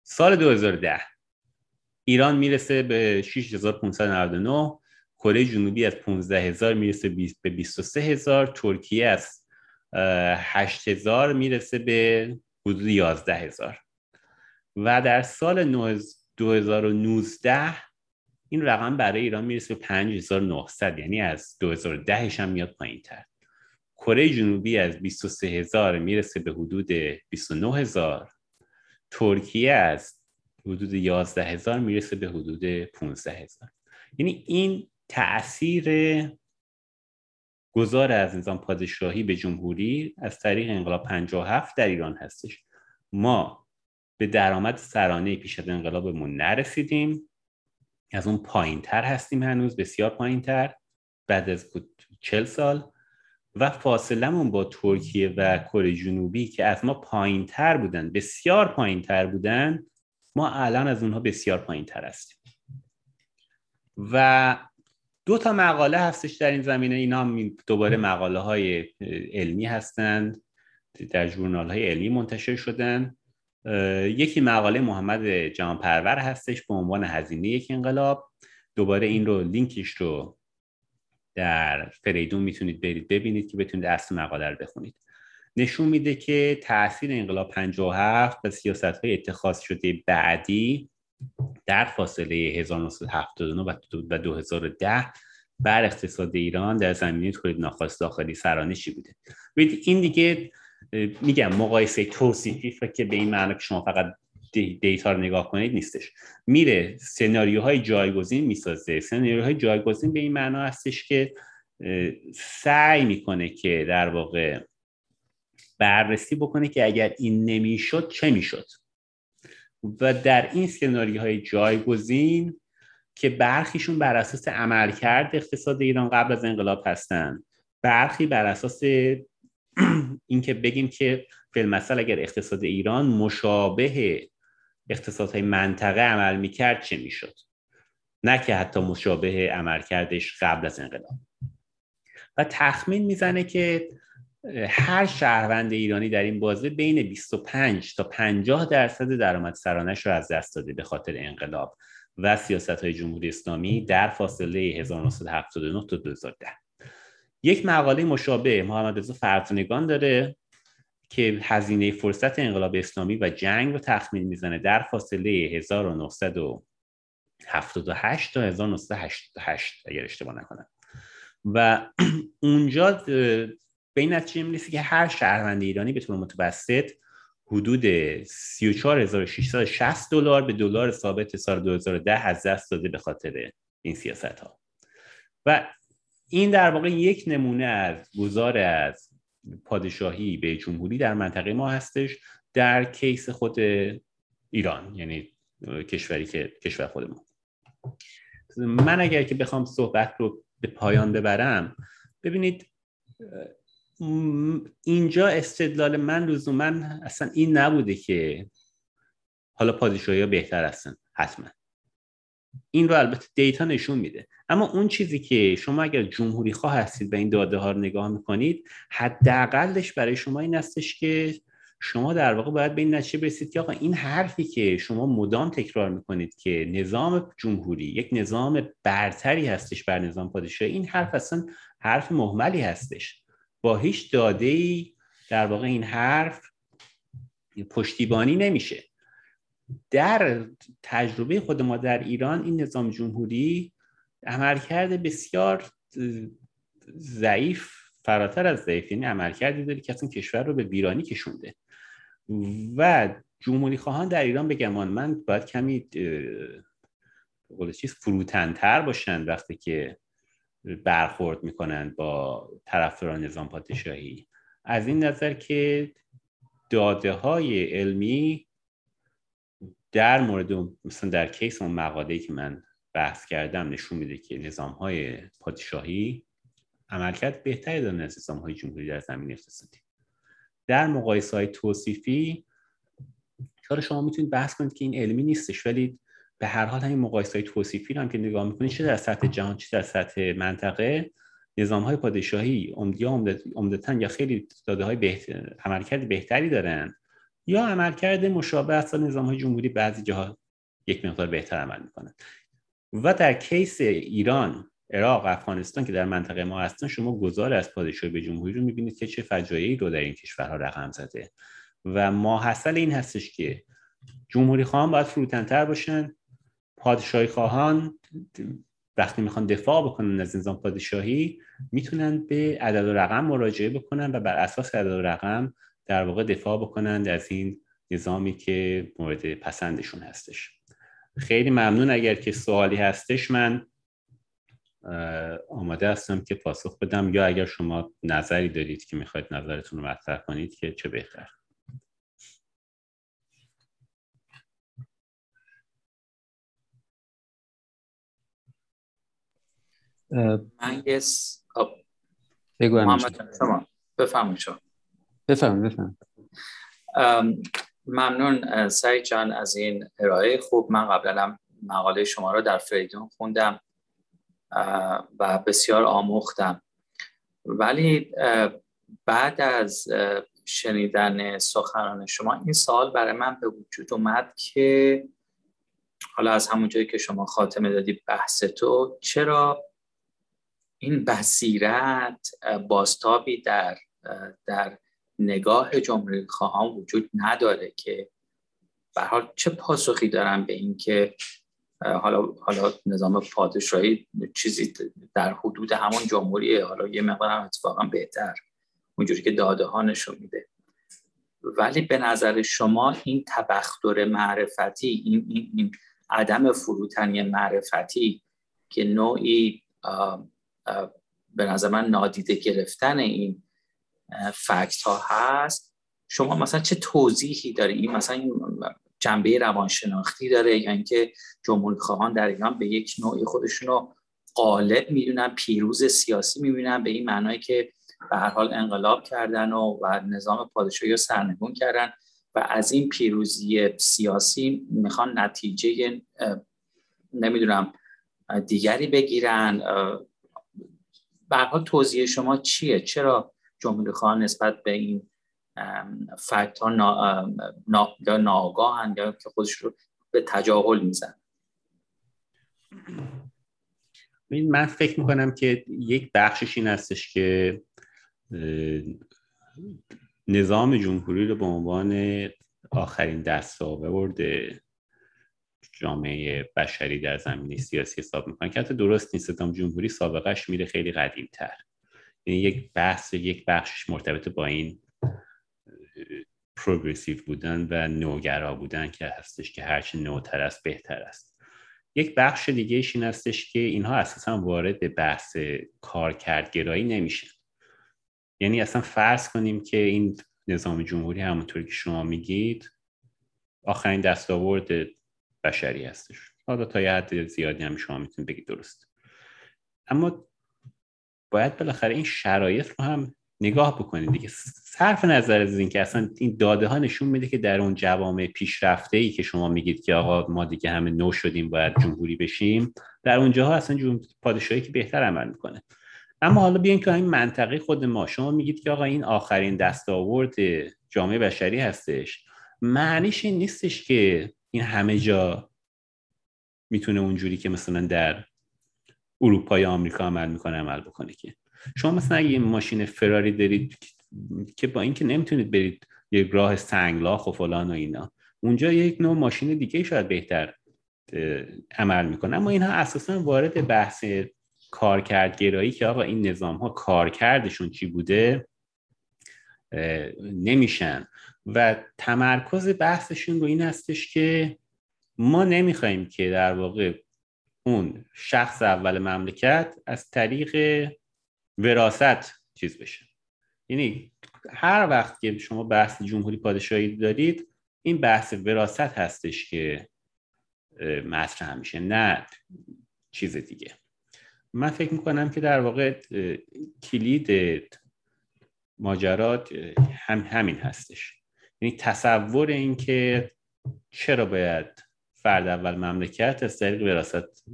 سال 2010 ایران می‌رسه به 6599 کره جنوبی از 15000 می‌رسه به 23000 ترکیه از 8000 می‌رسه به حدود 11000 و در سال 2019 این رقم برای ایران می‌رسه به 5900 یعنی از 2010 هم میاد پایین تر کره جنوبی از 23000 می‌رسه به حدود 29000 ترکیه از حدود 11000 می‌رسه به حدود 15000 یعنی این تاثیر گذار از نظام پادشاهی به جمهوری از طریق انقلاب 57 در ایران هستش. ما به درآمد سرانه پیش از انقلابمون نرسیدیم. از اون پایین تر هستیم هنوز بسیار پایین تر بعد از 40 سال و فاصلمون با ترکیه و کره جنوبی که از ما پایین تر بودن بسیار پایین تر بودن ما الان از اونها بسیار پایین تر هستیم. و دو تا مقاله هستش در این زمینه اینا دوباره مقاله های علمی هستند در جورنال های علمی منتشر شدن. یکی مقاله محمد جهانپرور هستش به عنوان هزینه یک انقلاب. دوباره این رو لینکش رو در فریدون می‌تونید برید ببینید که بتونید اصل مقاله رو بخونید. نشون میده که تاثیر انقلاب 57 و سیاست های اتخاذ شده بعدی در فاصله 1979 و 2010 بر اقتصاد ایران در زمینه تولید ناخالص داخلی سرانشی بوده. ببینید این دیگه میگم مقایسه توصیفی که به این معنی که شما فقط دیتا رو نگاه کنید نیستش. میره سناریوهای جایگزین می‌سازه. سناریوهای جایگزین به این معنا هستش که سعی می‌کنه که در واقع بررسی بکنه که اگر این نمی‌شد چه می‌شد. و در این سناریوهای جایگزین که برخیشون بر اساس عملکرد اقتصاد ایران قبل از انقلاب هستن برخی بر اساس اینکه بگیم که فیلم مثل اگر اقتصاد ایران مشابه اقتصادهای منطقه عمل می‌کرد چه می‌شد؟ نه که حتی مشابه عملکردش قبل از انقلاب. و تخمین می‌زنه که هر شهروند ایرانی در این بازه بین 25 تا 50 درصد درآمد سرانش رو از دست داده به خاطر انقلاب و سیاست های جمهوری اسلامی در فاصله 1979 تا 2010 یک مقاله مشابه محمد رضا فرزانگان داره. که هزینه فرصت انقلاب اسلامی و جنگ رو تخمین می‌زنه در فاصله 1978 تا 1988 اگر اشتباه نکنم. و اونجا به این نتیجه می‌رسه که هر شهروند ایرانی به طور متوسط حدود 34660 دلار به دلار ثابت سال 2010 از دست داده به خاطر این سیاست ها و این در واقع یک نمونه از گذار از پادشاهی به جمهوری در منطقه ما هستش در کیس خود ایران یعنی کشوری که کشور خود ما. من اگر که بخوام صحبت رو به پایان ببرم ببینید اینجا استدلال من لزوما اصلا این نبوده که حالا پادشاهی ها بهتر هستن حتما. این رو البته دیتا نشون میده. اما اون چیزی که شما اگر جمهوری خواه هستید و این داده ها رو نگاه می‌کنید حداقلش برای شما این هستش که شما در واقع باید به این نتیجه برسید که آقا این حرفی که شما مدام تکرار می‌کنید که نظام جمهوری یک نظام برتری هستش بر نظام پادشاهی این حرف اصلا حرف محملی هستش. با هیچ داده ای در واقع این حرف پشتیبانی نمیشه. در تجربه خود ما در ایران این نظام جمهوری عملکرد بسیار ضعیف فراتر از ضعیف. یعنی عملکردی داره که اصلا کشور رو به ویرانی کشونده. و جمهوری خواهان در ایران بگمان من باید کمی قول چیز فروتنتر باشن وقتی که برخورد می‌کنند با طرفداران نظام پادشاهی. از این نظر که داده های علمی در مورد مثلا در کیس اون مقاله که من بحث کردم نشون میده که نظام های پادشاهی عملکرد بهتری دارن از نظام های جمهوری در زمین اقتصادی. در مقایسه های توصیفی چرا شما می‌تونید بحث کنید که این علمی نیستش ولی به هر حال همین مقایسه های توصیفی رو هم که نگاه می‌کنید چه در سطح جهان چه در سطح منطقه نظام های پادشاهی یا عمدتا یا خیلی داده های بهتر، عملکرد بهتری دارن یا عملکرد مشابه است نظام های جمهوری بعضی جاها یک مقدار بهتر عمل می‌کنن. و در کیس ایران عراق افغانستان که در منطقه ما هستن شما گذار از پادشاهی به جمهوری رو می‌بینید که چه فجایعی رو در این کشورها رقم زده. و ماحصل این هستش که جمهوری خواهان باید فروتنتر باشن پادشاهی خواهان وقتی می‌خوان دفاع بکنن از نظام پادشاهی می‌تونن به عدد و رقم مراجعه بکنن و بر اساس عدد و رقم در واقع دفاع بکنند از این نظامی که مورد پسندشون هستش. خیلی ممنون اگر که سوالی هستش من آماده هستم که پاسخ بدم یا اگر شما نظری دارید که می‌خواید نظرتون رو مطرح کنید که چه بهتر. من یه بگو شما بفهمید شما. بفهم ممنون سعید جان از این ارائه. خوب من قبلا مقاله شما رو در فریدون خوندم و بسیار آموختم. ولی بعد از شنیدن سخنان شما این سوال برای من به وجود اومد که حالا از همون جایی که شما خاتمه دادی بحث تو چرا این بصیرت باستابی در در نگاه جمهوری خواهان وجود نداره که به حال چه پاسخی دارن به اینکه حالا حالا نظام پادشاهی چیزی در حدود همون جمهوریه حالا یه مقدار هم اتفاقا بهتر اونجوری که داده ها نشون میده. ولی به نظر شما این تبختر معرفتی این, این, این عدم فروتنی معرفتی که نوعی به نظر من نادیده گرفتن این فکت ها هست. شما مثلا چه توضیحی داره این مثلا جنبه روانشناختی داره یا اینکه جمهوری خواهان در ایران به یک نوعی خودشون رو غالب می‌دونن پیروز سیاسی می‌بینن به این معنای که به هر حال انقلاب کردن و, و نظام پادشاهی رو سرنگون کردن و از این پیروزی سیاسی می‌خوان نتیجه نمی‌دونم دیگری بگیرن. به حال توضیح شما چیه؟ چرا جمهوری خواهان نسبت به این فکت ها نا، نا، یا ناگاه یا که خودش رو به تجاهل میزن من فکر می‌کنم که یک بخشش این هستش که نظام جمهوری رو به عنوان آخرین دستاورد جامعه بشری در زمینه سیاسی حساب می‌کنن که حتی درست نیست. نظام جمهوری سابقش میره خیلی قدیم تر یعنی یک بحث یک بخشش مرتبط با این پروگرسیو بودن و نوگرا بودن که هستش که هرچی نوتر است بهتر است. یک بخش دیگه این هستش که اینها اساسا وارد بحث کارکردگرایی نمیشن. یعنی اصلا فرض کنیم که این نظام جمهوری همونطوری که شما میگید آخرین دستاورد بشری هستش. حالا تا یه حد زیادی هم شما می‌تونید بگید درست. اما باید بالاخره این شرایط رو هم نگاه بکنید دیگه. صرف نظر از اینکه اصلا این داده ها نشون میده که در اون جوامع پیشرفته ای که شما میگید که آقا ما دیگه همه نو شدیم باید جمهوری بشیم در اونجاها اصلا پادشاهی که بهتر عمل می‌کنه. اما حالا بیاین که این منطقه خود ما شما میگید که آقا این آخرین دستاورد جامعه بشری هستش. معنیش این نیستش که این همه جا می‌تونه اونجوری که مثلا در اروپا یا آمریکا عمل می‌کنه عمل بکنه که. شما مثلا اگه یه ماشین فراری دارید که با اینکه نمی‌تونید برید یه راه سنگلاخ و فلان و اینا اونجا یک نوع ماشین دیگه شاید بهتر عمل می‌کنه. اما اینها اساسا وارد بحث کارکردگرایی که آقا این نظام ها کارکردشون چی بوده نمیشن. و تمرکز بحثشون رو این هستش که ما نمی‌خوایم که در واقع اون شخص اول مملکت از طریق وراست چیز بشه. یعنی هر وقت که شما بحث جمهوری پادشاهی دارید این بحث وراست هستش که مطرح میشه نه چیز دیگه. من فکر می‌کنم که در واقع کلید ماجرات هم همین هستش. یعنی تصور این که چرا باید فرد اول مملکت از طریق وراست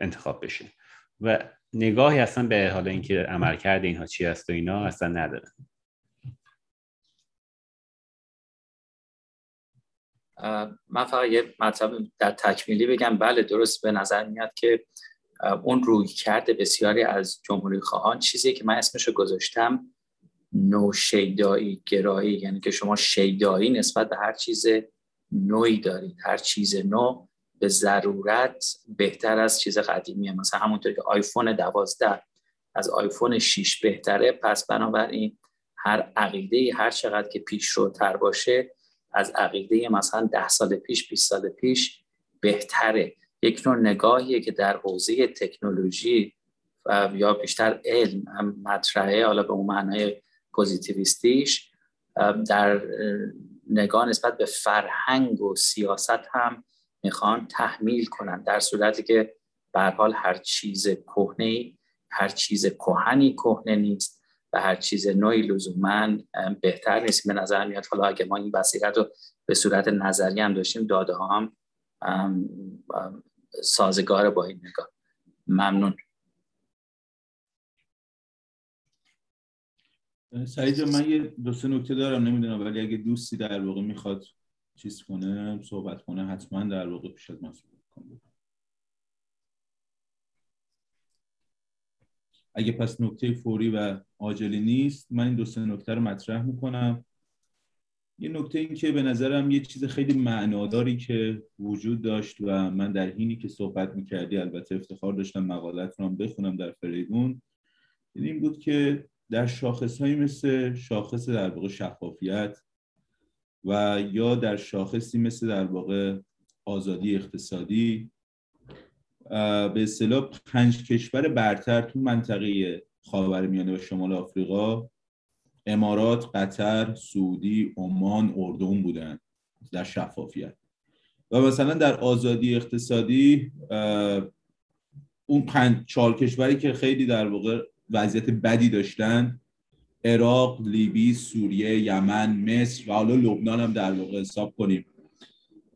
انتخاب بشه. و نگاهی اصلا به حال اینکه عملکرد اینها چی هست و اینا اصلا ندارن من فقط یه مطلب در تکمیلی بگم. بله درست به نظر میاد که اون روی کرده بسیاری از جمهوری خواهان چیزی که من اسمشو گذاشتم نو شیدایی گرایی. یعنی که شما شیدایی نسبت به هر چیز نوعی دارید. هر چیز نو به ضرورت بهتر از چیز قدیمیه. مثلا همونطور که آیفون دوازده از آیفون 6 بهتره پس بنابراین هر عقیده هر چقدر که پیش رو تر باشه از عقیده مثلا ده سال پیش 20 سال پیش بهتره. یک نوع نگاهیه که در حوزه تکنولوژی و یا بیشتر علم مطرحه حالا به اون معنای پوزیتیویستیش در نگاه نسبت به فرهنگ و سیاست هم می‌خوان تحمیل کنن در صورتی که به حال هر چیز کهنه هر چیز کهنی کهنه نیست و هر چیز نوعی لزوما بهتر نیست. به نظر میاد حالا اگه ما این بصیرت رو به صورت نظری هم داشتیم داده ها هم سازگار با این نگاه. ممنون. سعید من یه دو سه نکته دارم نمی‌دونم ولی اگه دوستی در واقع می‌خواد چیز کنه صحبت کنه حتما در واقع پیش از من صحبت کنه. اگه پس نکته فوری و عاجلی نیست من این دو سه نکته رو مطرح می‌کنم. یه نکته این که به نظرم یه چیز خیلی معناداری که وجود داشت و من در حینی که صحبت می‌کردی البته افتخار داشتم مقالت رو هم بخونم در فریدون این بود که در شاخص هایی مثل شاخص در واقع شفافیت و یا در شاخصی مثل در واقع آزادی اقتصادی به اصطلاح پنج کشور برتر تو منطقه خاورمیانه و شمال آفریقا امارات، قطر، سعودی، عمان، اردن بودن در شفافیت. و مثلا در آزادی اقتصادی اون پنج چهار کشوری که خیلی در واقع وضعیت بدی داشتن. عراق، لیبی، سوریه، یمن، مصر و حالا لبنان هم در واقع حساب کنیم.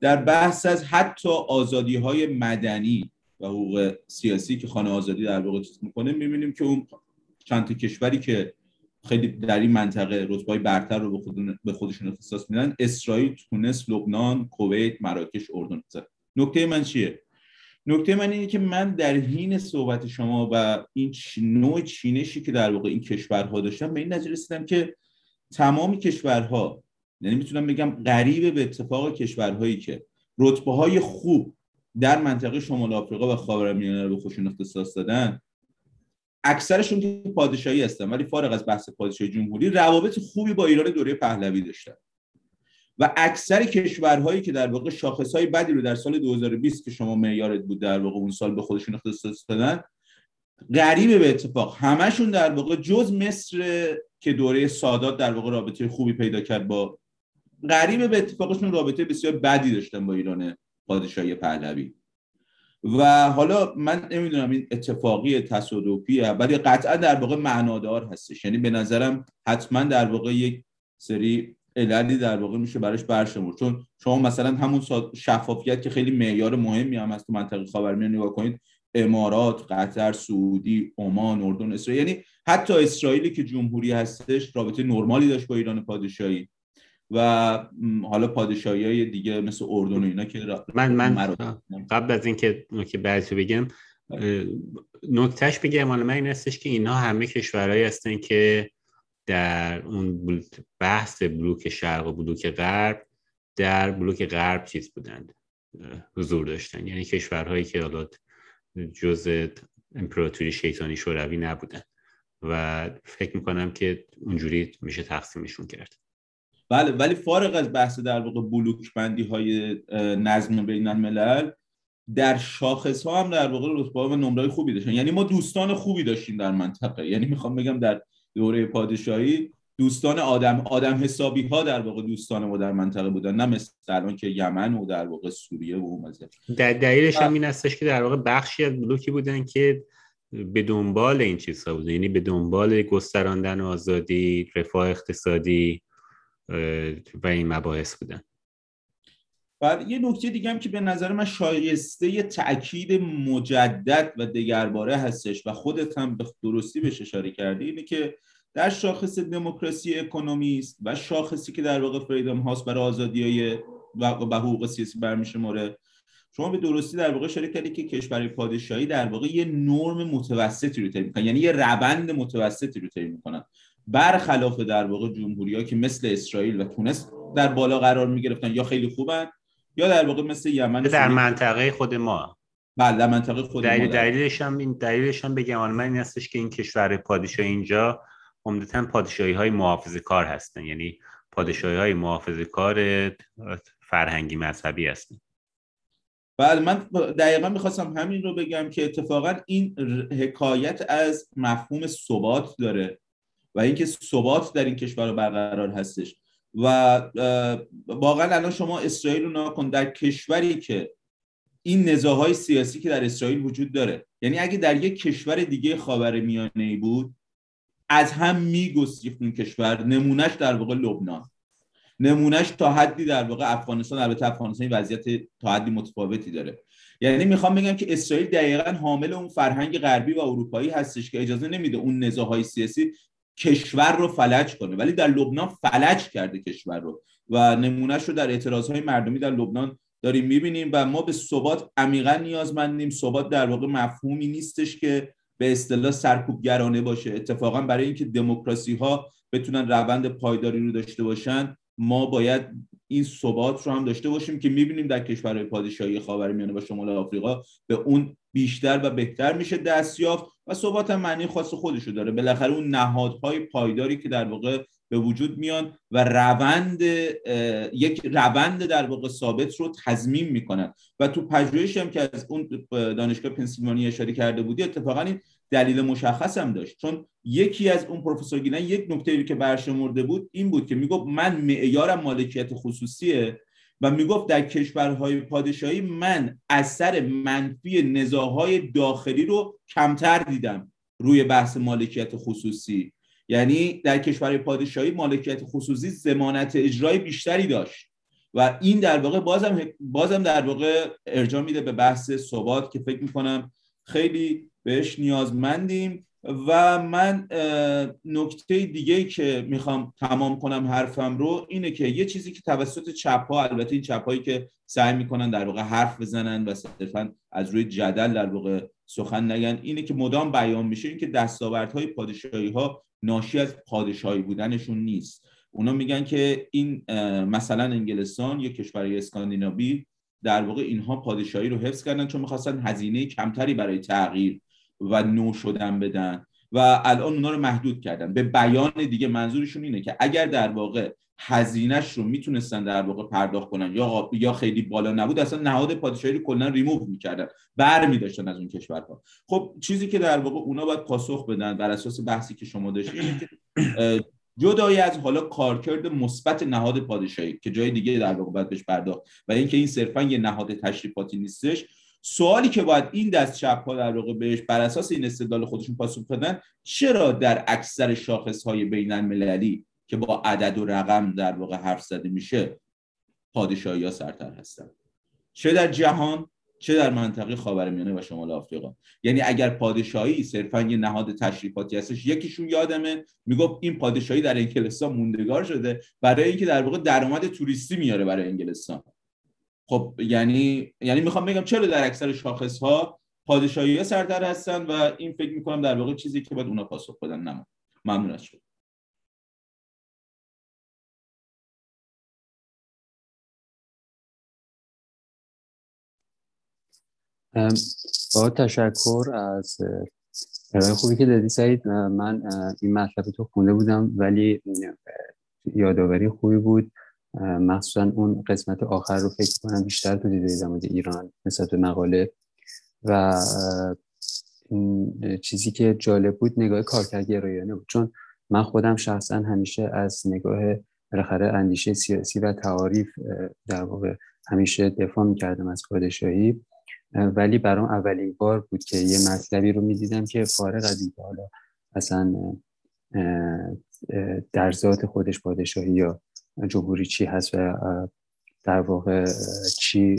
در بحث از حتی آزادی های مدنی و حقوق سیاسی که خانه آزادی در واقع چیز می‌کنه می‌بینیم که اون چند کشوری که خیلی در این منطقه رتبه برتر رو به, خودشون اختصاص میدن اسرائیل، تونس، لبنان، کویت، مراکش، اردن. نکته من چیه؟ نکته من اینه که من در حین صحبت شما و این نوع چینشی که در واقع این کشورها داشتم به این نظر رسیدم که تمام کشورها یعنی می‌تونم بگم غریب به اتفاق کشورهایی که رتبه های خوب در منطقه شمال آفریقا و خاورمیانه رو به خودشون اختصاص دادن اکثرشون که پادشاهی هستن ولی فارغ از بحث پادشاهی جمهوری روابط خوبی با ایران دوره پهلوی داشتن. و اکثر کشورهایی که در واقع شاخصهای بدی رو در سال 2020 که شما معیارت بود در واقع اون سال به خودشون اختصاص دادن غریبه به اتفاق. همشون در واقع جز مصر که دوره سادات در واقع رابطه خوبی پیدا کرد با غریبه به اتفاقشون رابطه بسیار بدی داشتن با ایران پادشاهی پهلوی. و حالا من نمی‌دونم این اتفاقی تصادفیه ولی قطعا در واقع معنادار هستش. یعنی به نظرم حتما در واقع یک سری عللی در واقع میشه براش برشمرد چون شما مثلا همون شفافیت که خیلی معیار مهمی هم هست تو منطقه خاورمیانه نگاه کنید امارات، قطر، سعودی، عمان، اردن، اسرائیل. یعنی حتی اسرائیلی که جمهوری هستش رابطه نرمالی داشت با ایران پادشاهی و حالا پادشاهی های دیگه مثل اردن و اینا که من من قبل از اینکه نکته بعدی بگم نکتهش بگم مال من این هستش که اینها همه کشورهایی هستن که در اون بحث بلوک شرق و بلوک غرب در بلوک غرب چیز بودند حضور داشتن. یعنی کشورهایی که حالا جز امپراتوری شیطانی شوروی نبودن. و فکر می‌کنم که اونجوری میشه تقسیمشون کرد. بله ولی فارغ از بحث در واقع بلوک بندی های نظم بین الملل در شاخص ها هم در واقع رتبه و نمره خوبی داشتن. یعنی ما دوستان خوبی داشتیم در منطقه. یعنی می‌خوام بگم در دوره پادشاهی دوستان آدم آدم حسابی ها در واقع دوستان ما در منطقه بودن نه مثل الان که یمن و در واقع سوریه و اون در دلیلش هم این هستش که در واقع بخشی از بلوکی بودن که به دنبال این چیزها بودن یعنی به دنبال گستراندن آزادی رفاه اقتصادی و این مباحث بودن. و یه نکته دیگه هم که به نظر من شایسته تاکید مجدد و دگرباره هستش و خودت هم به درستی بهش اشاره کردی اینه که در شاخص دموکراسی اکونومیست و شاخصی که در واقع فریدم هاست برای آزادی های و حقوق سیاسی برمیشماره شما به درستی در واقع اشاره کردی که کشور پادشاهی در واقع یه نرم متوسطی رو طی می‌کنن یعنی یه روند متوسطی رو طی می‌کنن. برخلاف در واقع جمهوری که مثل اسرائیل و تونس در بالا قرار می‌گرفتن یا خیلی خوبن یا در واقع مثل یمن در منطقه خود ما. بله در منطقه خود ما دلیلش هم این دلیلش هم بگم من این هستش که این کشور پادشاهی اینجا عمدتا پادشاهی های محافظه کار هستن. یعنی پادشاهی های محافظه کار فرهنگی مذهبی هستن. بله من دقیقا می‌خواستم همین رو بگم که اتفاقا این حکایت از مفهوم ثبات داره و اینکه ثبات در این کشور برقرار هستش. و واقعا الان شما اسرائیل رو نکن در کشوری که این نزاهای سیاسی که در اسرائیل وجود داره یعنی اگه در یک کشور دیگه خاور میانه ای بود از هم میگسیخت این کشور نمونهش در واقع لبنان. نمونهش تا حدی در واقع افغانستان البته افغانستان وضعیت تا حدی متفاوتی داره. یعنی می‌خوام بگم که اسرائیل دقیقا حامل اون فرهنگ غربی و اروپایی هستش که اجازه نمیده اون نزاهای سیاسی کشور رو فلج کنه. ولی در لبنان فلج کرده کشور رو و نمونهش رو در اعتراضهای مردمی در لبنان داریم می‌بینیم و ما به ثبات عمیقا نیازمندیم. ثبات در واقع مفهومی نیستش که به اصطلاح سرکوبگرانه باشه. اتفاقا برای اینکه دموکراسی ها بتونن روند پایداری رو داشته باشن ما باید این ثبات رو هم داشته باشیم که می‌بینیم در کشورهای پادشاهی خاورمیانه و شمال آفریقا به اون بیشتر و بهتر میشه دستیافت و ثبات هم معنی خاص خودشو داره. بالاخره اون نهادهای پایداری که در واقع به وجود میان و روند یک روند در واقع ثابت رو تضمین می‌کنن. و تو پژوهشی هم که از اون دانشگاه پنسیلوانیا اشاره کرده بودی اتفاقا این دلیل مشخص هم داشت. چون یکی از اون پروفسور گیلن یک نکته که برشمرده بود این بود که می‌گفت من معیارم مالکیت خصوصیه. و می‌گفت در کشورهای پادشاهی من اثر منفی نزاهای داخلی رو کمتر دیدم روی بحث مالکیت خصوصی. یعنی در کشور پادشاهی مالکیت خصوصی زمانت اجرای بیشتری داشت. و این در واقع بازم بازم در واقع ارجاع میده به بحث ثبات که فکر می‌کنم خیلی بهش نیازمندیم. و من نکته دیگه که می‌خوام تمام کنم حرفم رو اینه که یه چیزی که توسط چپ ها البته این چپ هایی که سعی می‌کنن در واقع حرف بزنن و صرفا از روی جدل در واقع سخن نگن اینه که مدام بیان میشه این که دستاوردهای پادشاهی ها ناشی از پادشاهی بودنشون نیست. اونا میگن که این مثلا انگلستان یا کشور اسکاندیناوی در واقع اینها پادشاهی رو حفظ کردن چون می‌خواستن هزینه کمتری برای تغییر و نو شدن بدن. و الان اونا رو محدود کردن. به بیان دیگه منظورشون اینه که اگر در واقع هزینهش رو می‌تونستن در واقع پرداخت کنن یا یا خیلی بالا نبود اصلا نهاد پادشاهی رو کلا ریموو می‌کردن بر میداشتن از اون کشورها. خب چیزی که در واقع اونا باید پاسخ بدن بر اساس بحثی که شما داشتید جدای از حالا کارکرد مثبت نهاد پادشاهی که جای دیگه در واقع باید بهش پرداخت و اینکه این صرفا یه نهاد تشریفاتی نیستش سوالی که باید این دست چپ ها در واقع بهش بر اساس این استدلال خودشون پاسخ بدن چرا در اکثر شاخص های بین المللی که با عدد و رقم در واقع حرف زده میشه پادشاهی ها سرتر هستن؟ چه در جهان چه در منطقه خاورمیانه و شمال آفریقا. یعنی اگر پادشاهی صرفا یه نهاد تشریفاتی هستش یکیشون یادمه می‌گفت این پادشاهی در انگلستان موندگار شده برای اینکه در واقع درآمد توریستی میاره برای انگلستان. خب یعنی یعنی می‌خوام بگم چرا در اکثر شاخص ها پادشاهی سرتر هستن و این فکر می‌کنم در واقع چیزی که باید اونا پاسخ بدن نمون. ممنون از شما. با تشکر از ارائه خوبی که دادی سعید. من این مطلب تو خونده بودم ولی یادآوری خوبی بود. مخصوصا اون قسمت آخر رو فکر کنم بیشتر تو دیده در ایران نسبت به مقاله. و چیزی که جالب بود نگاه کارکردگرایانه بود. چون من خودم شخصا همیشه از نگاه بالاخره اندیشه سیاسی و تعاریف در واقع همیشه دفاع می‌کردم از پادشاهی. ولی برام اولین بار بود که یه مطلبی رو می‌دیدم که فارغ از اینکه حالا اصلا در ذات خودش پادشاهی یا جمهوری چی هست و در واقع چی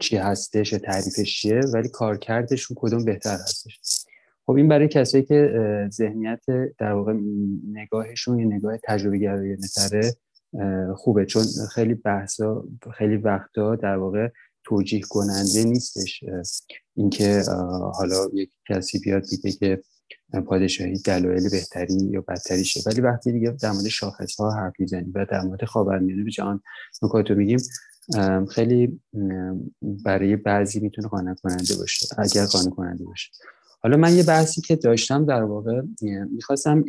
چی هستش تعریفش چیه ولی کارکردشون کدوم بهتر هستش؟ خب این برای کسایی که ذهنیت در واقع نگاهشون یه نگاه تجربه گرایانه خوبه. چون خیلی بحثا خیلی وقتا در واقع توجیه کننده نیستش اینکه حالا یک کسی بیاد دیگه که پادشاهی دلایل بهتری یا بدتری شه ولی وقتی دیگه در مورد شاخص ها حرف می‌زنیم و در مورد خاورمیانه به جهان نکات رو میگیم خیلی برای بعضی می‌تونه قانع کننده باشه اگر قانع کننده باشه. حالا من یه بحثی که داشتم در واقع می‌خواستم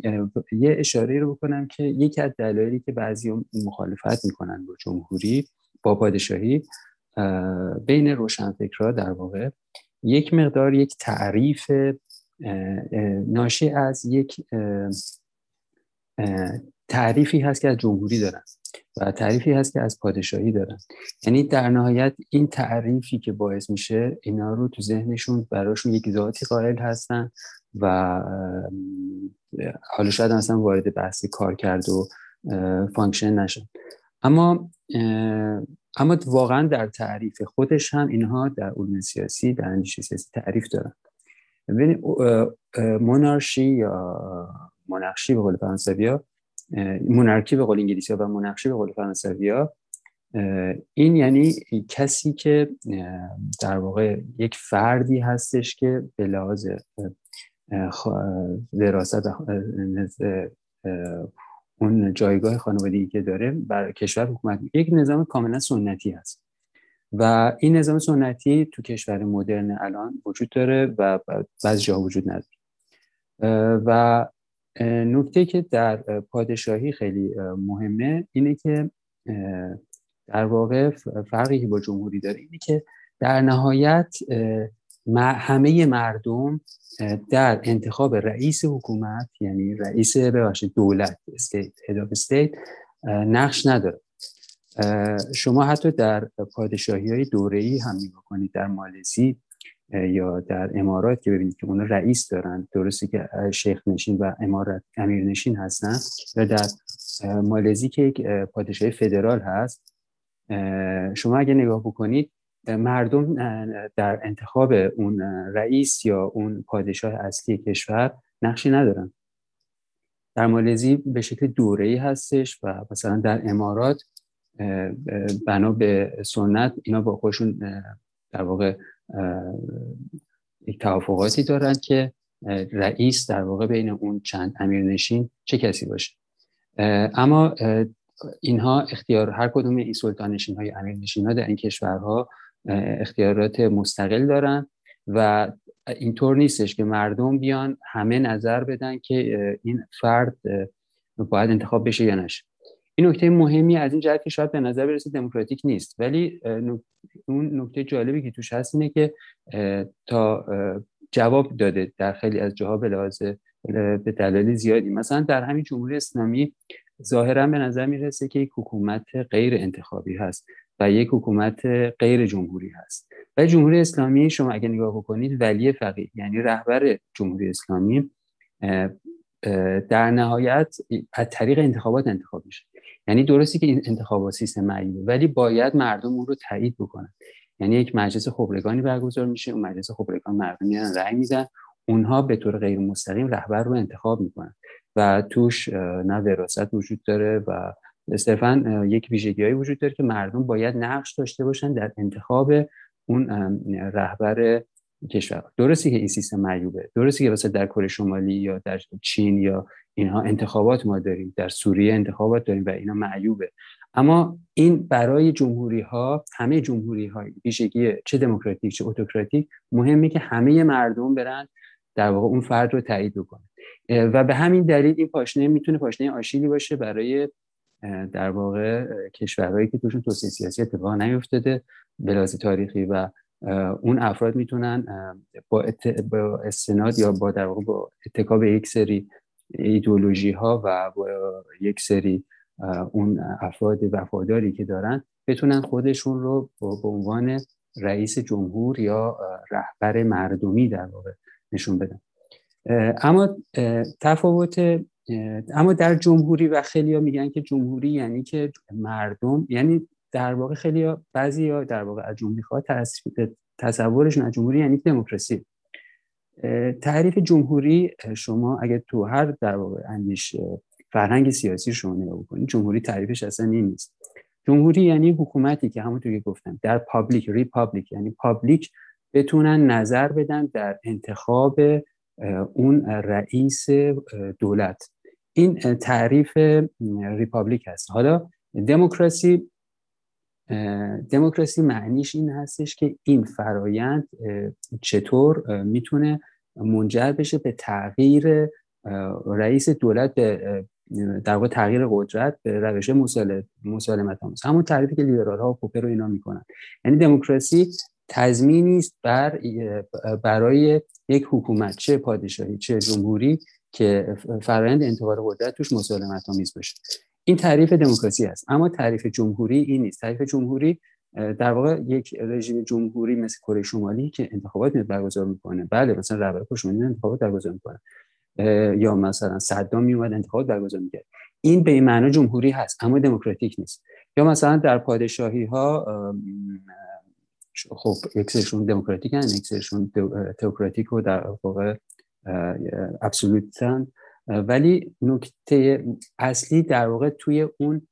یه اشاره رو بکنم که یکی از دلایلی که بعضی مخالفت می‌کنن با جمهوری با پادشاهی بین روشنفکرها در واقع یک مقدار یک تعریف ناشی از یک تعریفی هست که از جمهوری دارن و تعریفی هست که از پادشاهی دارن. یعنی در نهایت این تعریفی که باعث میشه اینا رو تو ذهنشون براشون یک ذاتی قائل هستن و حالا شاید اصلا وارد بحث کار کرد و function نشن. اما اما واقعا در تعریف خودش هم اینها در علوم سیاسی در اندیشه سیاسی تعریف دارن. ببین مونارشی یا monarchie به قول فرانسوی ها monarchy به قول انگلیسی ها و monarchie به قول فرانسوی ها این یعنی کسی که در واقع یک فردی هستش که به لحاظ وراثت اون جایگاه خانوادگی که داره بر کشور حکومت یک نظام کاملا سنتی هست. و این نظام سنتی تو کشور مدرن الان وجود داره و بعضی جاها وجود نداره. و نکته که در پادشاهی خیلی مهمه اینه که در واقع فرقی که با جمهوری داره اینه که در نهایت همه مردم در انتخاب رئیس حکومت یعنی رئیس ببخشید دولت استیت هد استیت نقش نداره. شما حتی در پادشاهی های دوره ای هم نگاه کنید در مالزی یا در امارات که ببینید که اونا رئیس دارن. درسته که شیخ نشین و امارت امیر نشین هستن و در مالزی که یک پادشاهی فدرال هست. شما اگه نگاه بکنید مردم در انتخاب اون رئیس یا اون پادشاه اصلی کشور نقشی ندارن. در مالزی به شکل دوره هستش و مثلا در امارات بنا به سنت اینا با خودشون در واقع توافقاتی دارن که رئیس در واقع بین اون چند امیرنشین چه کسی باشه. اما اینها اختیار هر کدوم این سلطان نشین های امیر نشین ها در این کشورها اختیارات مستقل دارن و اینطور نیستش که مردم بیان همه نظر بدن که این فرد باید انتخاب بشه یا نشه. این نکته مهمی از این جهت که شاید به نظر برسه دموکراتیک نیست. ولی اون نکته جالبی که توش هست اینه که تا جواب داده در خیلی از جاها به لحاظ به دلایل زیادی. مثلا در همین جمهوری اسلامی ظاهرا به نظر می‌رسه که یک حکومت غیر انتخابی هست و یک حکومت غیر جمهوری هست. و جمهوری اسلامی شما اگه نگاه بکنید ولی فقیه یعنی رهبر جمهوری اسلامی در نهایت از طریق انتخابات انتخاب میشه. یعنی درستی که این انتخابات سیستم معیوبه ولی باید مردم اون رو تایید بکنن. یعنی یک مجلس خبرگانی برگزار میشه اون مجلس خبرگان مردم میان رأی میدن اونها به طور غیر مستقیم رهبر رو انتخاب می‌کنن. و توش نه وراثت وجود داره و صرفا یک ویژگی وجود داره که مردم باید نقش داشته باشن در انتخاب اون رهبر کشور. درستی که این سیستم معیوبه. درستی که مثلا در کره شمالی یا در چین یا اینها انتخابات ما داریم. در سوریه انتخابات داریم و اینا معیوبه. اما این برای جمهوری ها همه جمهوری های ویژگی چه دموکراتیک چه اتوکراتیک مهمه که همه مردم برن در واقع اون فرد رو تایید بکنن. و به همین دلیل این پاشنه می‌تونه پاشنه آشیلی باشه برای در واقع کشورهایی که توشون توسعه سیاسی اتفاق نیفتاده به تاریخی و اون افراد می‌تونن با, استناد یا با در واقع با اتکاب یک سری ایدولوژی ها و با یک سری اون افراد وفاداری که دارن بتونن خودشون رو به عنوان رئیس جمهور یا رهبر مردمی در واقع نشون بدن. اما تفاوت اما در جمهوری و خیلی ها میگن که جمهوری یعنی که مردم یعنی در واقع خیلی بعضی ها در واقع از جمهوری خواه تصورشون از جمهوری یعنی دموکراسی. تعریف جمهوری شما اگر تو هر در واقع اندیش فرهنگ سیاسی شما نگاه بکنید جمهوری تعریفش اصلا این نیست. جمهوری یعنی حکومتی که همونطور که گفتم در public republic یعنی public بتونن نظر بدن در انتخاب اون رئیس دولت. این تعریف republic هست. حالا دموکراسی دموکراسی معنیش این هستش که این فرایند چطور می‌تونه منجر بشه به تغییر رئیس دولت به در واقع تغییر قدرت به روش مسالمت آمیز همون تعریفی که لیبرال ها و پوپر رو اینا می‌کنن. یعنی دموکراسی تضمینی است بر برای یک حکومت چه پادشاهی چه جمهوری که فرآیند انتقال قدرت توش مسالمت آمیز باشه این تعریف دموکراسی است. اما تعریف جمهوری این نیست. تعریف جمهوری در واقع یک رژیم جمهوری مثل کره شمالی که انتخابات برگزار می‌کنه. بله مثلا رهبر شمالی انتخابات برگزار می‌کنه. یا مثلا صدام میومد انتخابات برگزار می‌کرد. این به معنا جمهوری هست اما دموکراتیک نیست. یا مثلا در پادشاهی ها خب یکسرشون دموکراتیک هن یکسرشون تئوکراتیک و در واقع ابسولوتن. ولی نکته اصلی در واقع توی اون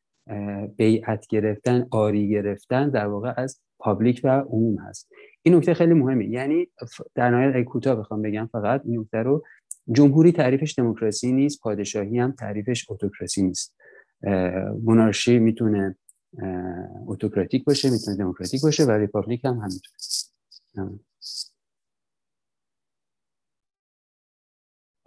بیعت گرفتن آری گرفتن در واقع از پابلیک و عموم هست. این نکته خیلی مهمه. یعنی در نهایت کوتاه بخوام بگم فقط این نکته رو. جمهوری تعریفش دموکراسی نیست پادشاهی هم تعریفش اتوکراسی نیست. مونارشی می‌تونه autocratic باشه می‌تونه دموکراتیک باشه و republic هم همینطور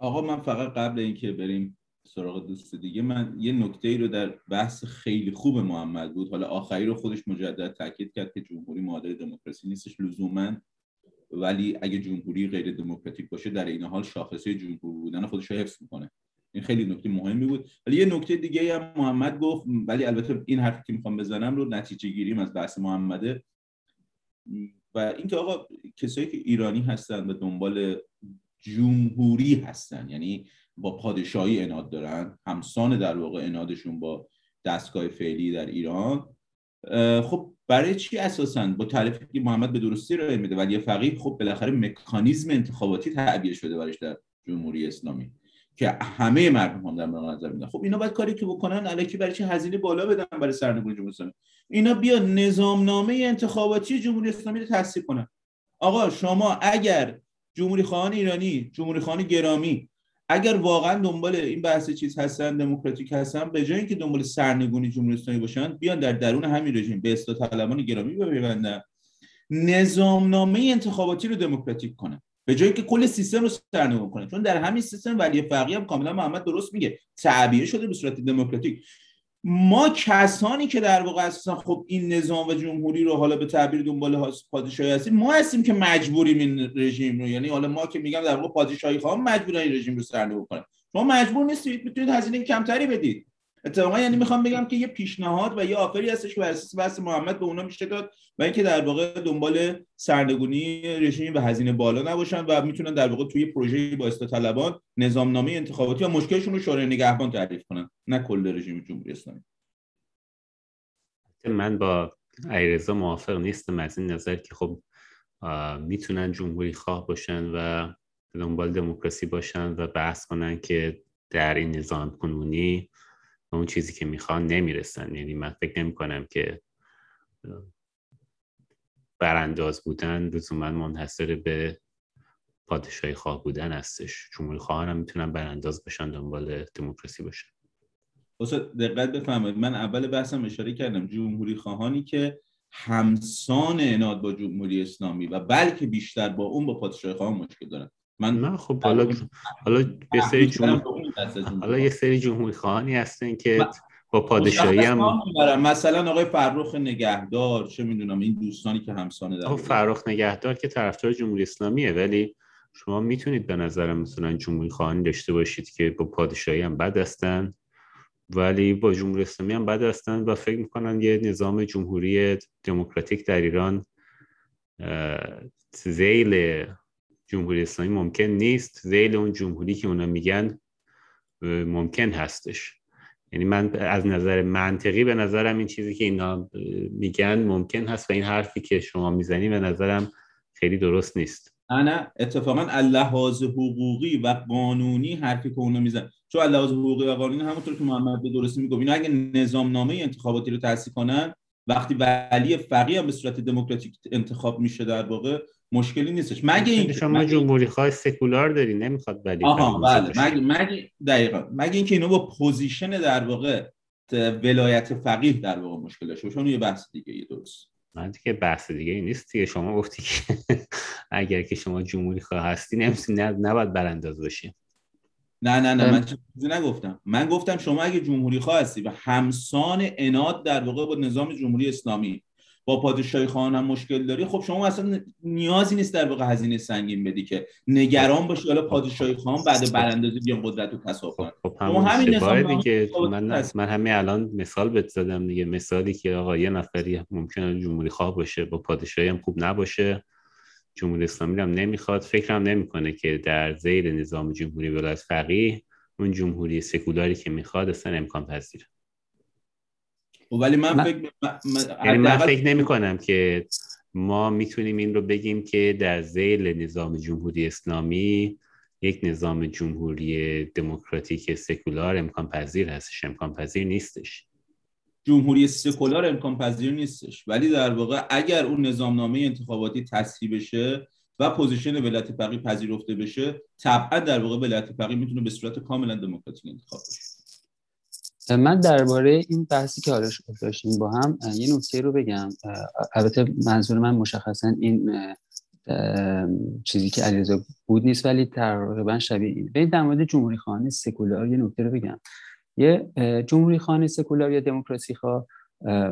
آقا من فقط قبل اینکه بریم سراغ دوست دیگه من یه نکته ای رو در بحث خیلی خوب محمد بود. حالا آخری رو خودش مجدد تاکید کرد که جمهوری معادل دموکراسی نیستش لزوما ولی اگه جمهوری غیر دموکراتیک باشه در این حال شاخصه جمهوری بودن خودش رو حفظ می‌کنه. این خیلی نکته مهمی بود. ولی یه نکته دیگه هم محمد گفت ولی البته این حرفی که می‌خوام بزنم رو نتیجه گیریم از بحث محمده. و اینکه آقا کسایی که ایرانی هستن و دنبال جمهوری هستن. یعنی با پادشاهی اناد دارن همسان در واقع انادشون با دستگاه فعلی در ایران. خب برای چی اساسا؟ با تعریفی که محمد به درستی رو میده ولی فقیه خب بالاخره مکانیزم انتخاباتی تعبیه شده برش در جمهوری اسلامی که همه مردم هم در نظر میدن. خب اینا باید کاری که بکنن الکی برای چی هزینه بالا بدن برای سرنگونی جمهوری اسلامی؟ اینا بیا نظامنامه انتخاباتی جمهوری اسلامی رو تصدیق کنن. آقا شما اگر جمهوری خواهان ایرانی جمهوری خواهان گرامی. اگر واقعا دنبال این بحث چیز هستن دموکراتیک هستن به جای اینکه دنبال سرنگونی جمهوری اسلامی باشن بیان در درون همین رژیم به اصلاح طلبان گرامی بپیوندن. نظامنامه انتخاباتی رو دموکراتیک کنن. به جایی که کل سیستم رو سرنگون کنه چون در همین سیستم ولی فقیه هم کاملا محمد درست میگه. تعبیه شده به صورت دموکراتیک. ما کسانی که در واقع اساسا خب این نظام و جمهوری رو حالا به تعبیر دنبال پادشاهی هستیم ما هستیم که مجبوریم این رژیم رو. یعنی حالا ما که میگم در واقع پادشاهی خواهم مجبورن این رژیم رو سرنگون کنیم شما مجبور نیستید می‌تونید هزینه کمتری بدید. اتفاقا یعنی می‌خوام بگم که یه پیشنهاد و یه آفری هستش که بر اساس بحث محمد به اونا میشه داد و اینکه در واقع دنبال سرنگونی رژیم و هزینه بالا نباشن و می‌تونن در واقع توی پروژه با طلبان نظامنامه انتخاباتی و مشکلشون رو شورای نگهبان تعریف کنن نه کل رژیم جمهوری اسلامی. من با ایرزا موافق نیستم از این نظر که خب می‌تونن جمهوری خواه باشن و دنبال دموکراسی باشن و بحث کنن که در این نظام کنونی اون چیزی که می‌خوان نمی‌رسن. یعنی من فکر نمی کنم که برانداز بودن لزوما منحصر به پادشاهی خواه بودن هستش. جمهوری خواهان هم می‌تونن برانداز بشن دنبال دموکراسی باشن دقت بفرمایید. من اول بحثم اشاره کردم. جمهوری خواهانی که همسان اناد با جمهوری اسلامی و بلکه بیشتر با اون با پادشاهی خواهان مشکل دارن. من نه خب حالا حالا یه سری جمهوری حالا یه سری جمهوری خواهانی هستن که با پادشاهی هم مثلا آقای فرخ نگهدار چه می‌دونم این دوستانی که همسانه دارن فرخ نگهدار که طرفدار جمهوری اسلامیه ولی شما می‌تونید به نظرم مثلا جمهوری خواهانی داشته باشید که با پادشاهی هم بد هستن ولی با جمهوری اسلامی هم بد هستن و فکر می‌کنن یه نظام جمهوری دموکراتیک در ایران زیل جمهوری اسلامی ممکن نیست زیل اون جمهوری که اونا میگن ممکن هستش. یعنی من از نظر منطقی به نظرم این چیزی که اینا میگن ممکن هست و این حرفی که شما می‌زنی به نظرم خیلی درست نیست. نه اتفاقا اللحاظ حقوقی و قانونی حرفی که اونا میزن چون اللحاظ حقوقی و قانونی همونطور که محمد به درستی میگه اینا اگه نظام نامه انتخاباتی رو تأسیس کنن وقتی ولی فقیه هم به صورت دموکراتیک انتخاب میشه در واقع مشکلی نیستش. مگه این شما جمهوری خواه سکولار داری نمی‌خواد ولی آها بله. مگه مگه دقیقاً. مگه اینکه اینا با position در واقع ولایت فقیه در واقع مشکل داشته باشن یه بحث دیگه یه درست. من دیگه بحث دیگه نیست دیگه. شما گفتی که اگر که شما جمهوری خواه هستی نمی‌تونی نباید برانداز باشی نه نه نه من چیزی نگفتم. من گفتم شما اگه جمهوری خواه هستی و همسان اناد در واقع با نظام جمهوری اسلامی با پادشاهی خواهان هم مشکل داری. خب شما اصلا نیازی نیست در واقع هزینه سنگین بدی که نگران باشی. حالا پادشاهی خواهان بعد براندازی بیان قدرت رو تصاحب کنن. خب همین دیگه من من همین الان مثال بهت زدم دیگه. مثالی که آقا یه نفری ممکنه جمهوری خواه باشه با پادشاهی هم خوب نباشه جمهوری اسلامی هم نمی‌خواد. فکرم نمی‌کنه که در زیر نظام جمهوری ولایت فقیه اون جمهوری سکولاری که می‌خواد اصلا امکان پذیره خب، ولی من, فکر یعنی من فکر نمی کنم که ما می‌تونیم این رو بگیم که در ذیل نظام جمهوری اسلامی یک نظام جمهوری دموکراتیک سکولار امکان پذیر هستش امکان پذیر نیستش. جمهوری سکولار امکان پذیر نیستش. ولی در واقع اگر اون نظامنامه انتخاباتی تصحیح بشه و position ولایت فقیه پذیرفته بشه طبعا در واقع ولایت فقیه می‌تونه به صورت کاملا دموکراتیک انتخاب بشه. من درباره این بحثی که حالا داشتیم با هم یه نکته رو بگم. البته منظور من مشخصا این چیزی که علیرضا بود نیست ولی تقریبا شبیه این به در مورد جمهوری خانه سکولار یه نکته رو بگم. یه جمهوری خانه سکولار یا دموکراسی خواه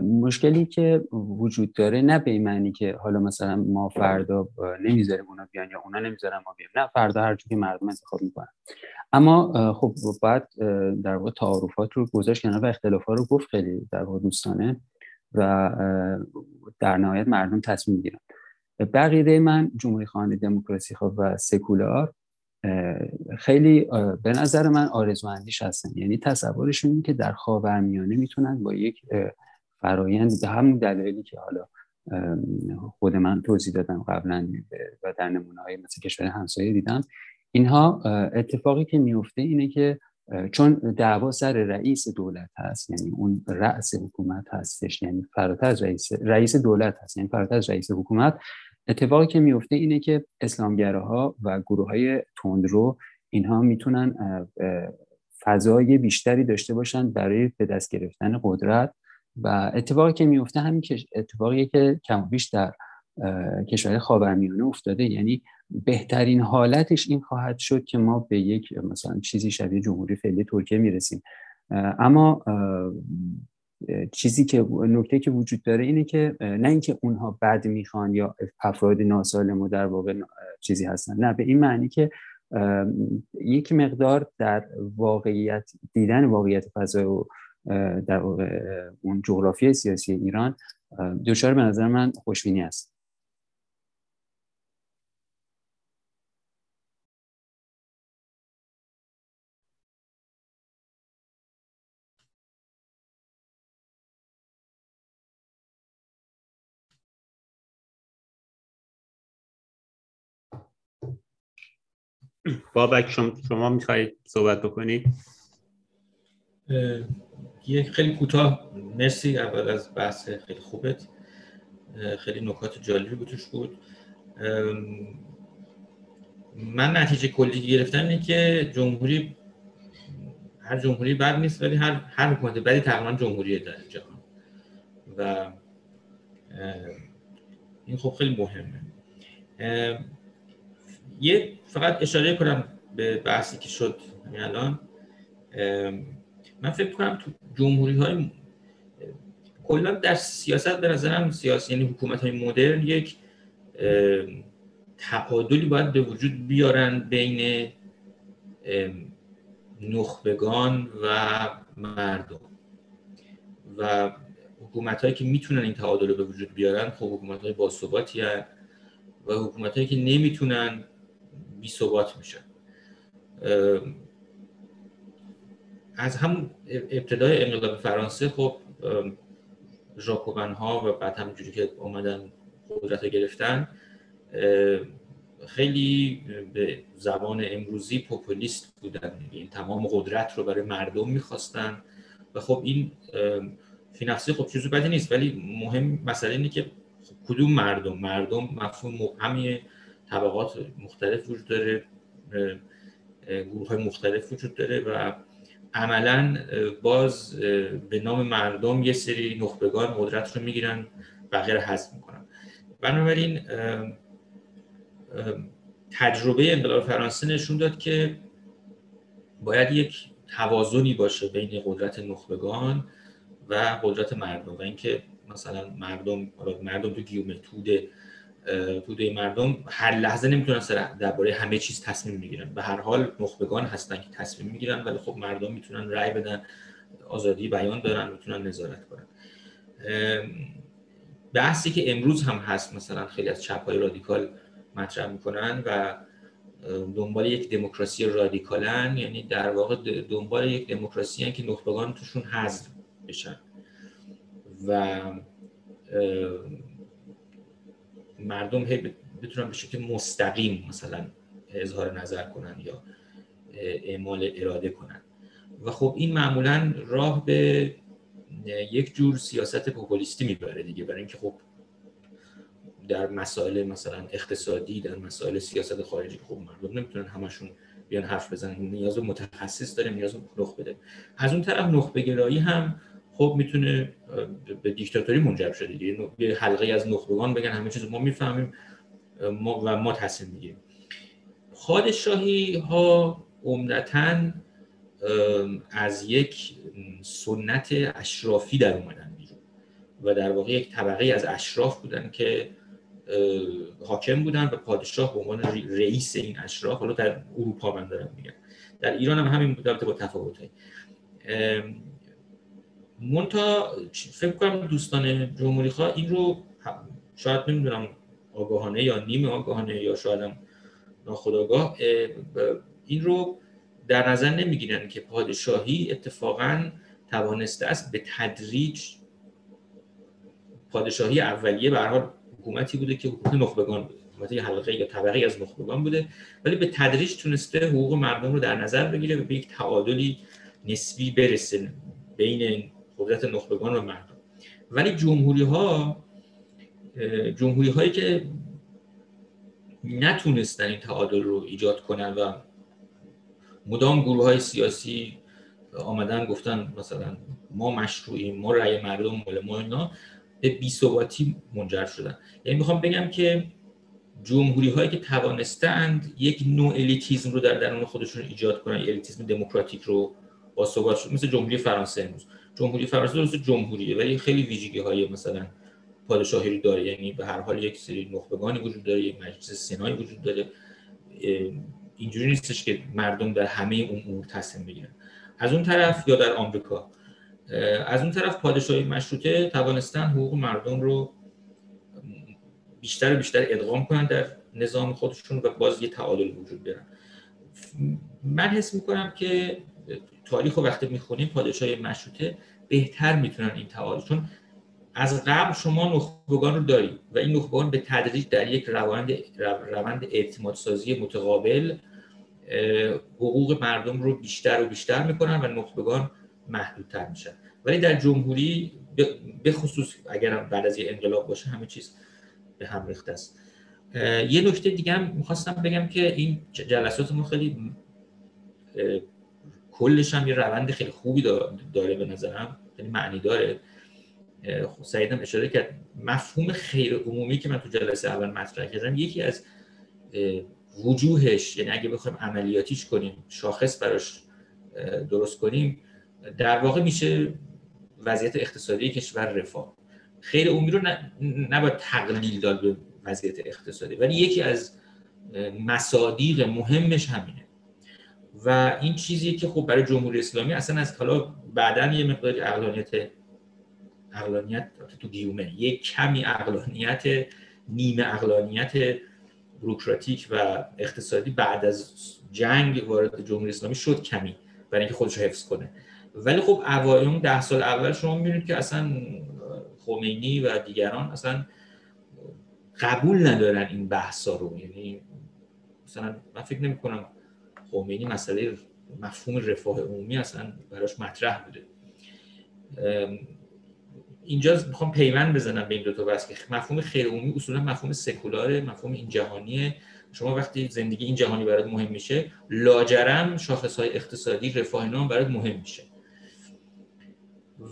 مشکلی که وجود داره نه به این معنی که حالا مثلا ما فردا نمی‌ذاریم اونا بیان یا اونا نمی‌ذارن ما بیان. نه فردا هر که مردم انتخاب می‌کنن. اما خب بعد در واقع تعارفات رو گذاشت کنار و اختلافات رو گفت خیلی در واقع دوستانه و در نهایت مردم تصمیم می‌گیرن. بقیده من جمهوری خانه دموکراسی خواه و سکولار خیلی به نظر من آرزواندیش هستن. یعنی تصورشون که در خاورمیانه می‌تونن با یک فرایند به همون دلایلی که حالا خود من توضیح دادم قبلا و در نمونه های مثل کشور همسایه دیدم. اینها اتفاقی که میفته اینه که چون دعوا سر رئیس دولت هست یعنی اون رأس حکومت هستش یعنی فراتر از رئیس رئیس دولت هست یعنی فراتر از رئیس حکومت. اتفاقی که میفته اینه که اسلامگراها و گروه های تندرو اینها می‌تونن فضای بیشتری داشته باشن برای به دست گرفتن قدرت. و اتفاقی که میفته همین اتفاقی که کم بیش در کشور خاورمیانه افتاده. یعنی بهترین حالتش این خواهد شد که ما به یک مثلا چیزی شبیه جمهوری فعلی ترکیه می‌رسیم. اما چیزی که نکته که وجود داره اینه که نه اینکه اونها بد می‌خوان یا افراد ناسالم و در واقع چیزی هستن. نه به این معنی که یک مقدار در واقعیت دیدن واقعیت فضای و در واقع اون جغرافی سیاسی ایران دچار به نظر من خوشبینی است بابک شما, شما میخوایی صحبت بکنی؟ یه خیلی کوتاه. مرسی. اول از بحث خیلی خوبت. خیلی نکات جالبی بود توش بود. من نتیجه کلی گرفتم اینه که جمهوری هر جمهوری بد نیست ولی هر هر حکومت بدی تقریبا جمهوری در جهان. و این خب خیلی مهمه. یه فقط اشاره کنم به بحثی که شد الان. من فکر کنم تو جمهوری های کلا در سیاست به نظرم سیاسی یعنی حکومت های مدرن یک تعادلی باید به وجود بیارن بین نخبگان و مردم. و حکومت هایی که می‌تونن این تعادل رو به وجود بیارن خب حکومت های باثباتی و حکومت هایی که نمی‌تونن بی ثبات میشن از هم ابتدای انقلاب فرانسه خب ژاکوبن ها و بعد همونجوری که اومدن قدرت گرفتن خیلی به زبان امروزی پوپولیست بودن. این تمام قدرت رو برای مردم می‌خواستن و خب این فی نفسی خب چیزی بدی نیست. ولی مهم مسئله اینه که کدوم مردم؟ مردم مفهوم مبهمی طبقات مختلف وجود داره گروه های مختلف وجود داره و عملا باز به نام مردم یه سری نخبگان قدرت رو می‌گیرن بقیه حذف می‌کنن. بنابراین تجربه انقلاب فرانسه نشون داد که باید یک توازنی باشه بین قدرت نخبگان و قدرت مردم و اینکه مثلا مردم مردم تو گیومه توده توده مردم هر لحظه نمی‌تونن درباره همه چیز تصمیم می‌گیرن. به هر حال نخبگان هستن که تصمیم می‌گیرن ولی خب مردم می‌تونن رأی بدن آزادی بیان دارن می‌تونن نظارت کنن. بحثی که امروز هم هست مثلا خیلی از چپ های رادیکال مطرح می‌کنن و دنبال یک دموکراسی رادیکالن یعنی در واقع دنبال یک دموکراسی که نخبگان توشون حذف بشن. و مردم هی بتونن به شکل مستقیم مثلا اظهار نظر کنن یا اعمال اراده کنن. و خب این معمولا راه به یک جور سیاست پوپولیستی می‌بره دیگه. برای اینکه خب در مسائل مثلا اقتصادی در مسائل سیاست خارجی خب مردم نمی‌تونن همشون بیان حرف بزنن. نیاز متخصص داره نیاز نخبه داره. از اون طرف نخبه گرایی هم خب می‌تونه به دیکتاتوری منجر شده دیگه. یه حلقه از نخبگان بگن همه چیز ما می‌فهمیم ما و ما تصمیم می‌گیریم. پادشاهی ها عمدتا از یک سنت اشرافی در اومدن بیرون و در واقع یک طبقه از اشراف بودن که حاکم بودن و پادشاه به عنوان رئیس این اشراف حالا در اروپا من دارم میگم. در ایران هم همین بوده با تفاوت مونتا فکر کنم دوستان جمهوری خواه این رو شاید نمی‌دونم آگاهانه یا نیم آگاهانه یا شاید هم ناخداگاه این رو در نظر نمی‌گیرن که پادشاهی اتفاقا توانسته است به تدریج پادشاهی اولیه به حال حکومتی بوده که حکومت نخبگان بوده حکومت حلقه یا طبقه از نخبگان بوده ولی به تدریج تونسته حقوق مردم رو در نظر بگیره و به یک تعادلی نسبی برسه بین قدرت نخبگان و مردم. ولی جمهوری ها جمهوری هایی که نتونستن این تعادل رو ایجاد کنن و مدام گروه های سیاسی آمدن گفتن مثلا ما مشروعیم ما رأی مردم مال ما اینا به بیثباتی منجر شدن. یعنی می‌خوام بگم که جمهوری هایی که توانستند یک نوع الیتیزم رو در درون خودشون ایجاد کنن الیتیزم دموکراتیک رو با ثبات شد مثل جمهوری فرانسه امروز. جمهوری فرانسه درست جمهوریه ولی خیلی ویژگی های مثلا پادشاهی رو داره. یعنی به هر حال یک سری نخبگانی وجود داره یک مجلس سنایی وجود داره. اینجوری نیستش که مردم در همه اون امور تصمیم بگیرن. از اون طرف یا در آمریکا. از اون طرف پادشاهی مشروطه توانستن حقوق مردم رو بیشتر و بیشتر ادغام کنن در نظام خودشون و باز یه تعادل وجود دارن. من حس می‌کنم که تاریخ و وقتی می‌خونیم پادشاهی مشروطه بهتر می‌تونن این تعادل چون از قبل شما نخبگان رو دارید و این نخبگان به تدریج در یک روند روند اعتماد سازی متقابل حقوق مردم رو بیشتر و بیشتر می‌کنن و نخبگان محدودتر میشن. ولی در جمهوری به خصوص اگر بعد از یه انقلاب باشه همه چیز به هم ریخته است. یه نکته دیگه هم می‌خواستم بگم که این جلسات ما خیلی کلش هم یه روند خیلی خوبی داره به نظرم. خیلی معنی داره. سعیدم اشاره کرد. مفهوم خیر عمومی که من تو جلسه اول مطرح کردم یکی از وجوهش یعنی اگه بخوایم عملیاتیش کنیم شاخص براش درست کنیم در واقع میشه وضعیت اقتصادی کشور رفاه. خیر عمومی رو نباید تقلیل داد به وضعیت اقتصادی ولی یکی از مصادیق مهمش همینه. و این چیزی که خب برای جمهوری اسلامی اصلا از حالا بعدا یه مقدار اقلانیت اقلانیت تو گیومه. یه کمی اقلانیت نیمه اقلانیت بروکراتیک و اقتصادی بعد از جنگ وارد جمهوری اسلامی شد کمی برای اینکه خودش رو حفظ کنه. ولی خب اوایل ده سال اول شما می‌بینید که اصلا خمینی و دیگران اصلا قبول ندارن این بحثا رو. یعنی مثلا من فکر نمی کنم خمینی مسئله مفهوم رفاه عمومی اصلا براش مطرح بوده. اینجا می‌خوام پیوند بزنم به این دو تا بحث که مفهوم خیر عمومی اصولا مفهوم سکولاره مفهوم این جهانیه. شما وقتی زندگی این جهانی برات مهم میشه لاجرم شاخص های اقتصادی رفاه نام برات مهم میشه.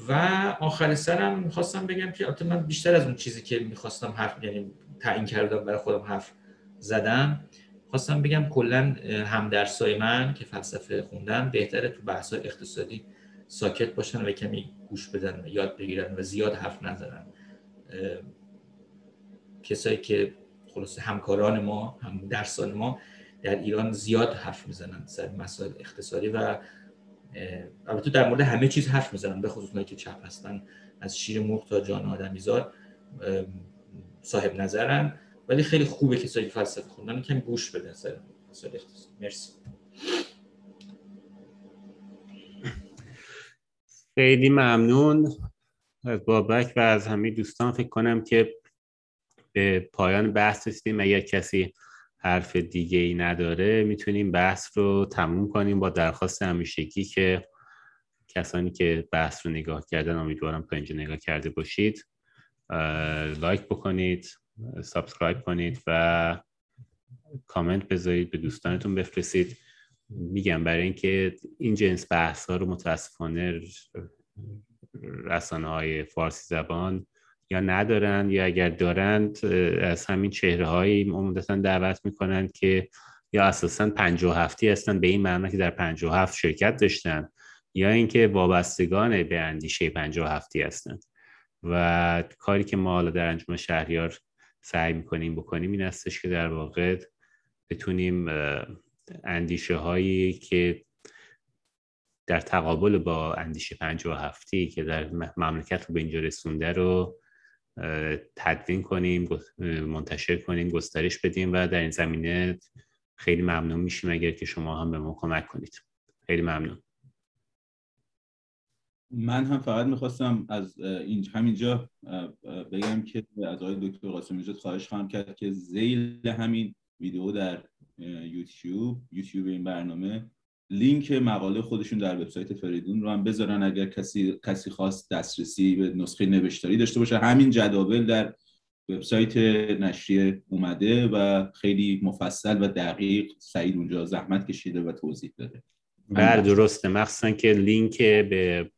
و آخر سرم می‌خواستم بگم که البته من بیشتر از اون چیزی که می‌خواستم حرف یعنی تعیین کردم برای خودم حرف زدم خواستم بگم کلا همدرسای من که فلسفه خوندن بهتره تو بحث اقتصادی ساکت باشن و کمی گوش بدن و یاد بگیرن و زیاد حرف نزنن. کسایی که خلاص همکاران ما هم درسان ما در ایران زیاد حرف می‌زنن سر مسائل اقتصادی و البته در مورد همه چیز حرف می‌زنن به خصوص که چپ هستن از شیر مرغ تا جان آدمیزاد صاحب نظرن. ولی خیلی خوبه کسایی فلسفه خوندن کمی گوش بدن سر مرسی. خیلی ممنون از بابک و از همه دوستان. فکر کنم که به پایان بحث رسیدیم. اگر کسی حرف دیگه ای نداره می‌تونیم بحث رو تموم کنیم با درخواست همیشگی که کسانی که بحث رو نگاه کردن امیدوارم تا اینجا نگاه کرده باشید لایک بکنید. subscribe کنید و کامنت بذارید به دوستانتون بفرستید. میگم برای اینکه این جنس بحث ها رو متاسفانه رسانه های فارسی زبان یا ندارن یا اگر دارند از همین چهره هایی عمدتا دعوت می‌کنند که یا اساسا پنجاه هفتی هستن به این معنی که در پنجاه هفت شرکت داشتن یا اینکه وابستگان به اندیشه پنجاه هفتی هستند و کاری که ما حالا در انجام شهریار سعی می‌کنیم بکنیم این استش که در واقع بتونیم اندیشه هایی که در تقابل با اندیشه و هفتی که در مملکت رو به اینجا رسونده رو تدوین کنیم منتشر کنیم گسترش بدیم و در این زمینه خیلی ممنون میشیم اگر که شما هم به ما کمک کنید. خیلی ممنون. من هم فقط می‌خواستم از این همینجا بگم که از آقای دکتر قاسم نژاد خواهش خواهم کرد که زیل همین ویدیو در یوتیوب یوتیوب این برنامه. لینک مقاله خودشون در وبسایت فریدون رو هم بذارن. اگر کسی کسی خواست دسترسی به نسخه نوشتاری داشته باشه همین جداول در وبسایت نشریه اومده و خیلی مفصل و دقیق سعید اونجا زحمت کشیده و توضیح داده. بله درسته. مخصوصا که لینک به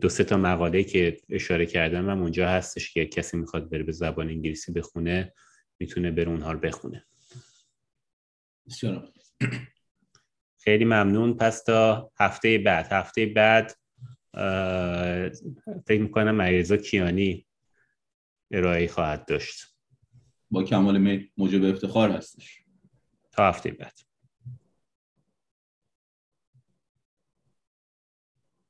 دو سه تا مقاله که اشاره کردم هم اونجا هستش که کسی می‌خواد بره به زبان انگلیسی بخونه می‌تونه بره اونها رو بخونه. بسیار خیلی ممنون پس تا هفته بعد. هفته بعد فکر می‌کنم مریضا کیانی ارائه خواهد داشت. با کمال موجب افتخار هستش. تا هفته بعد.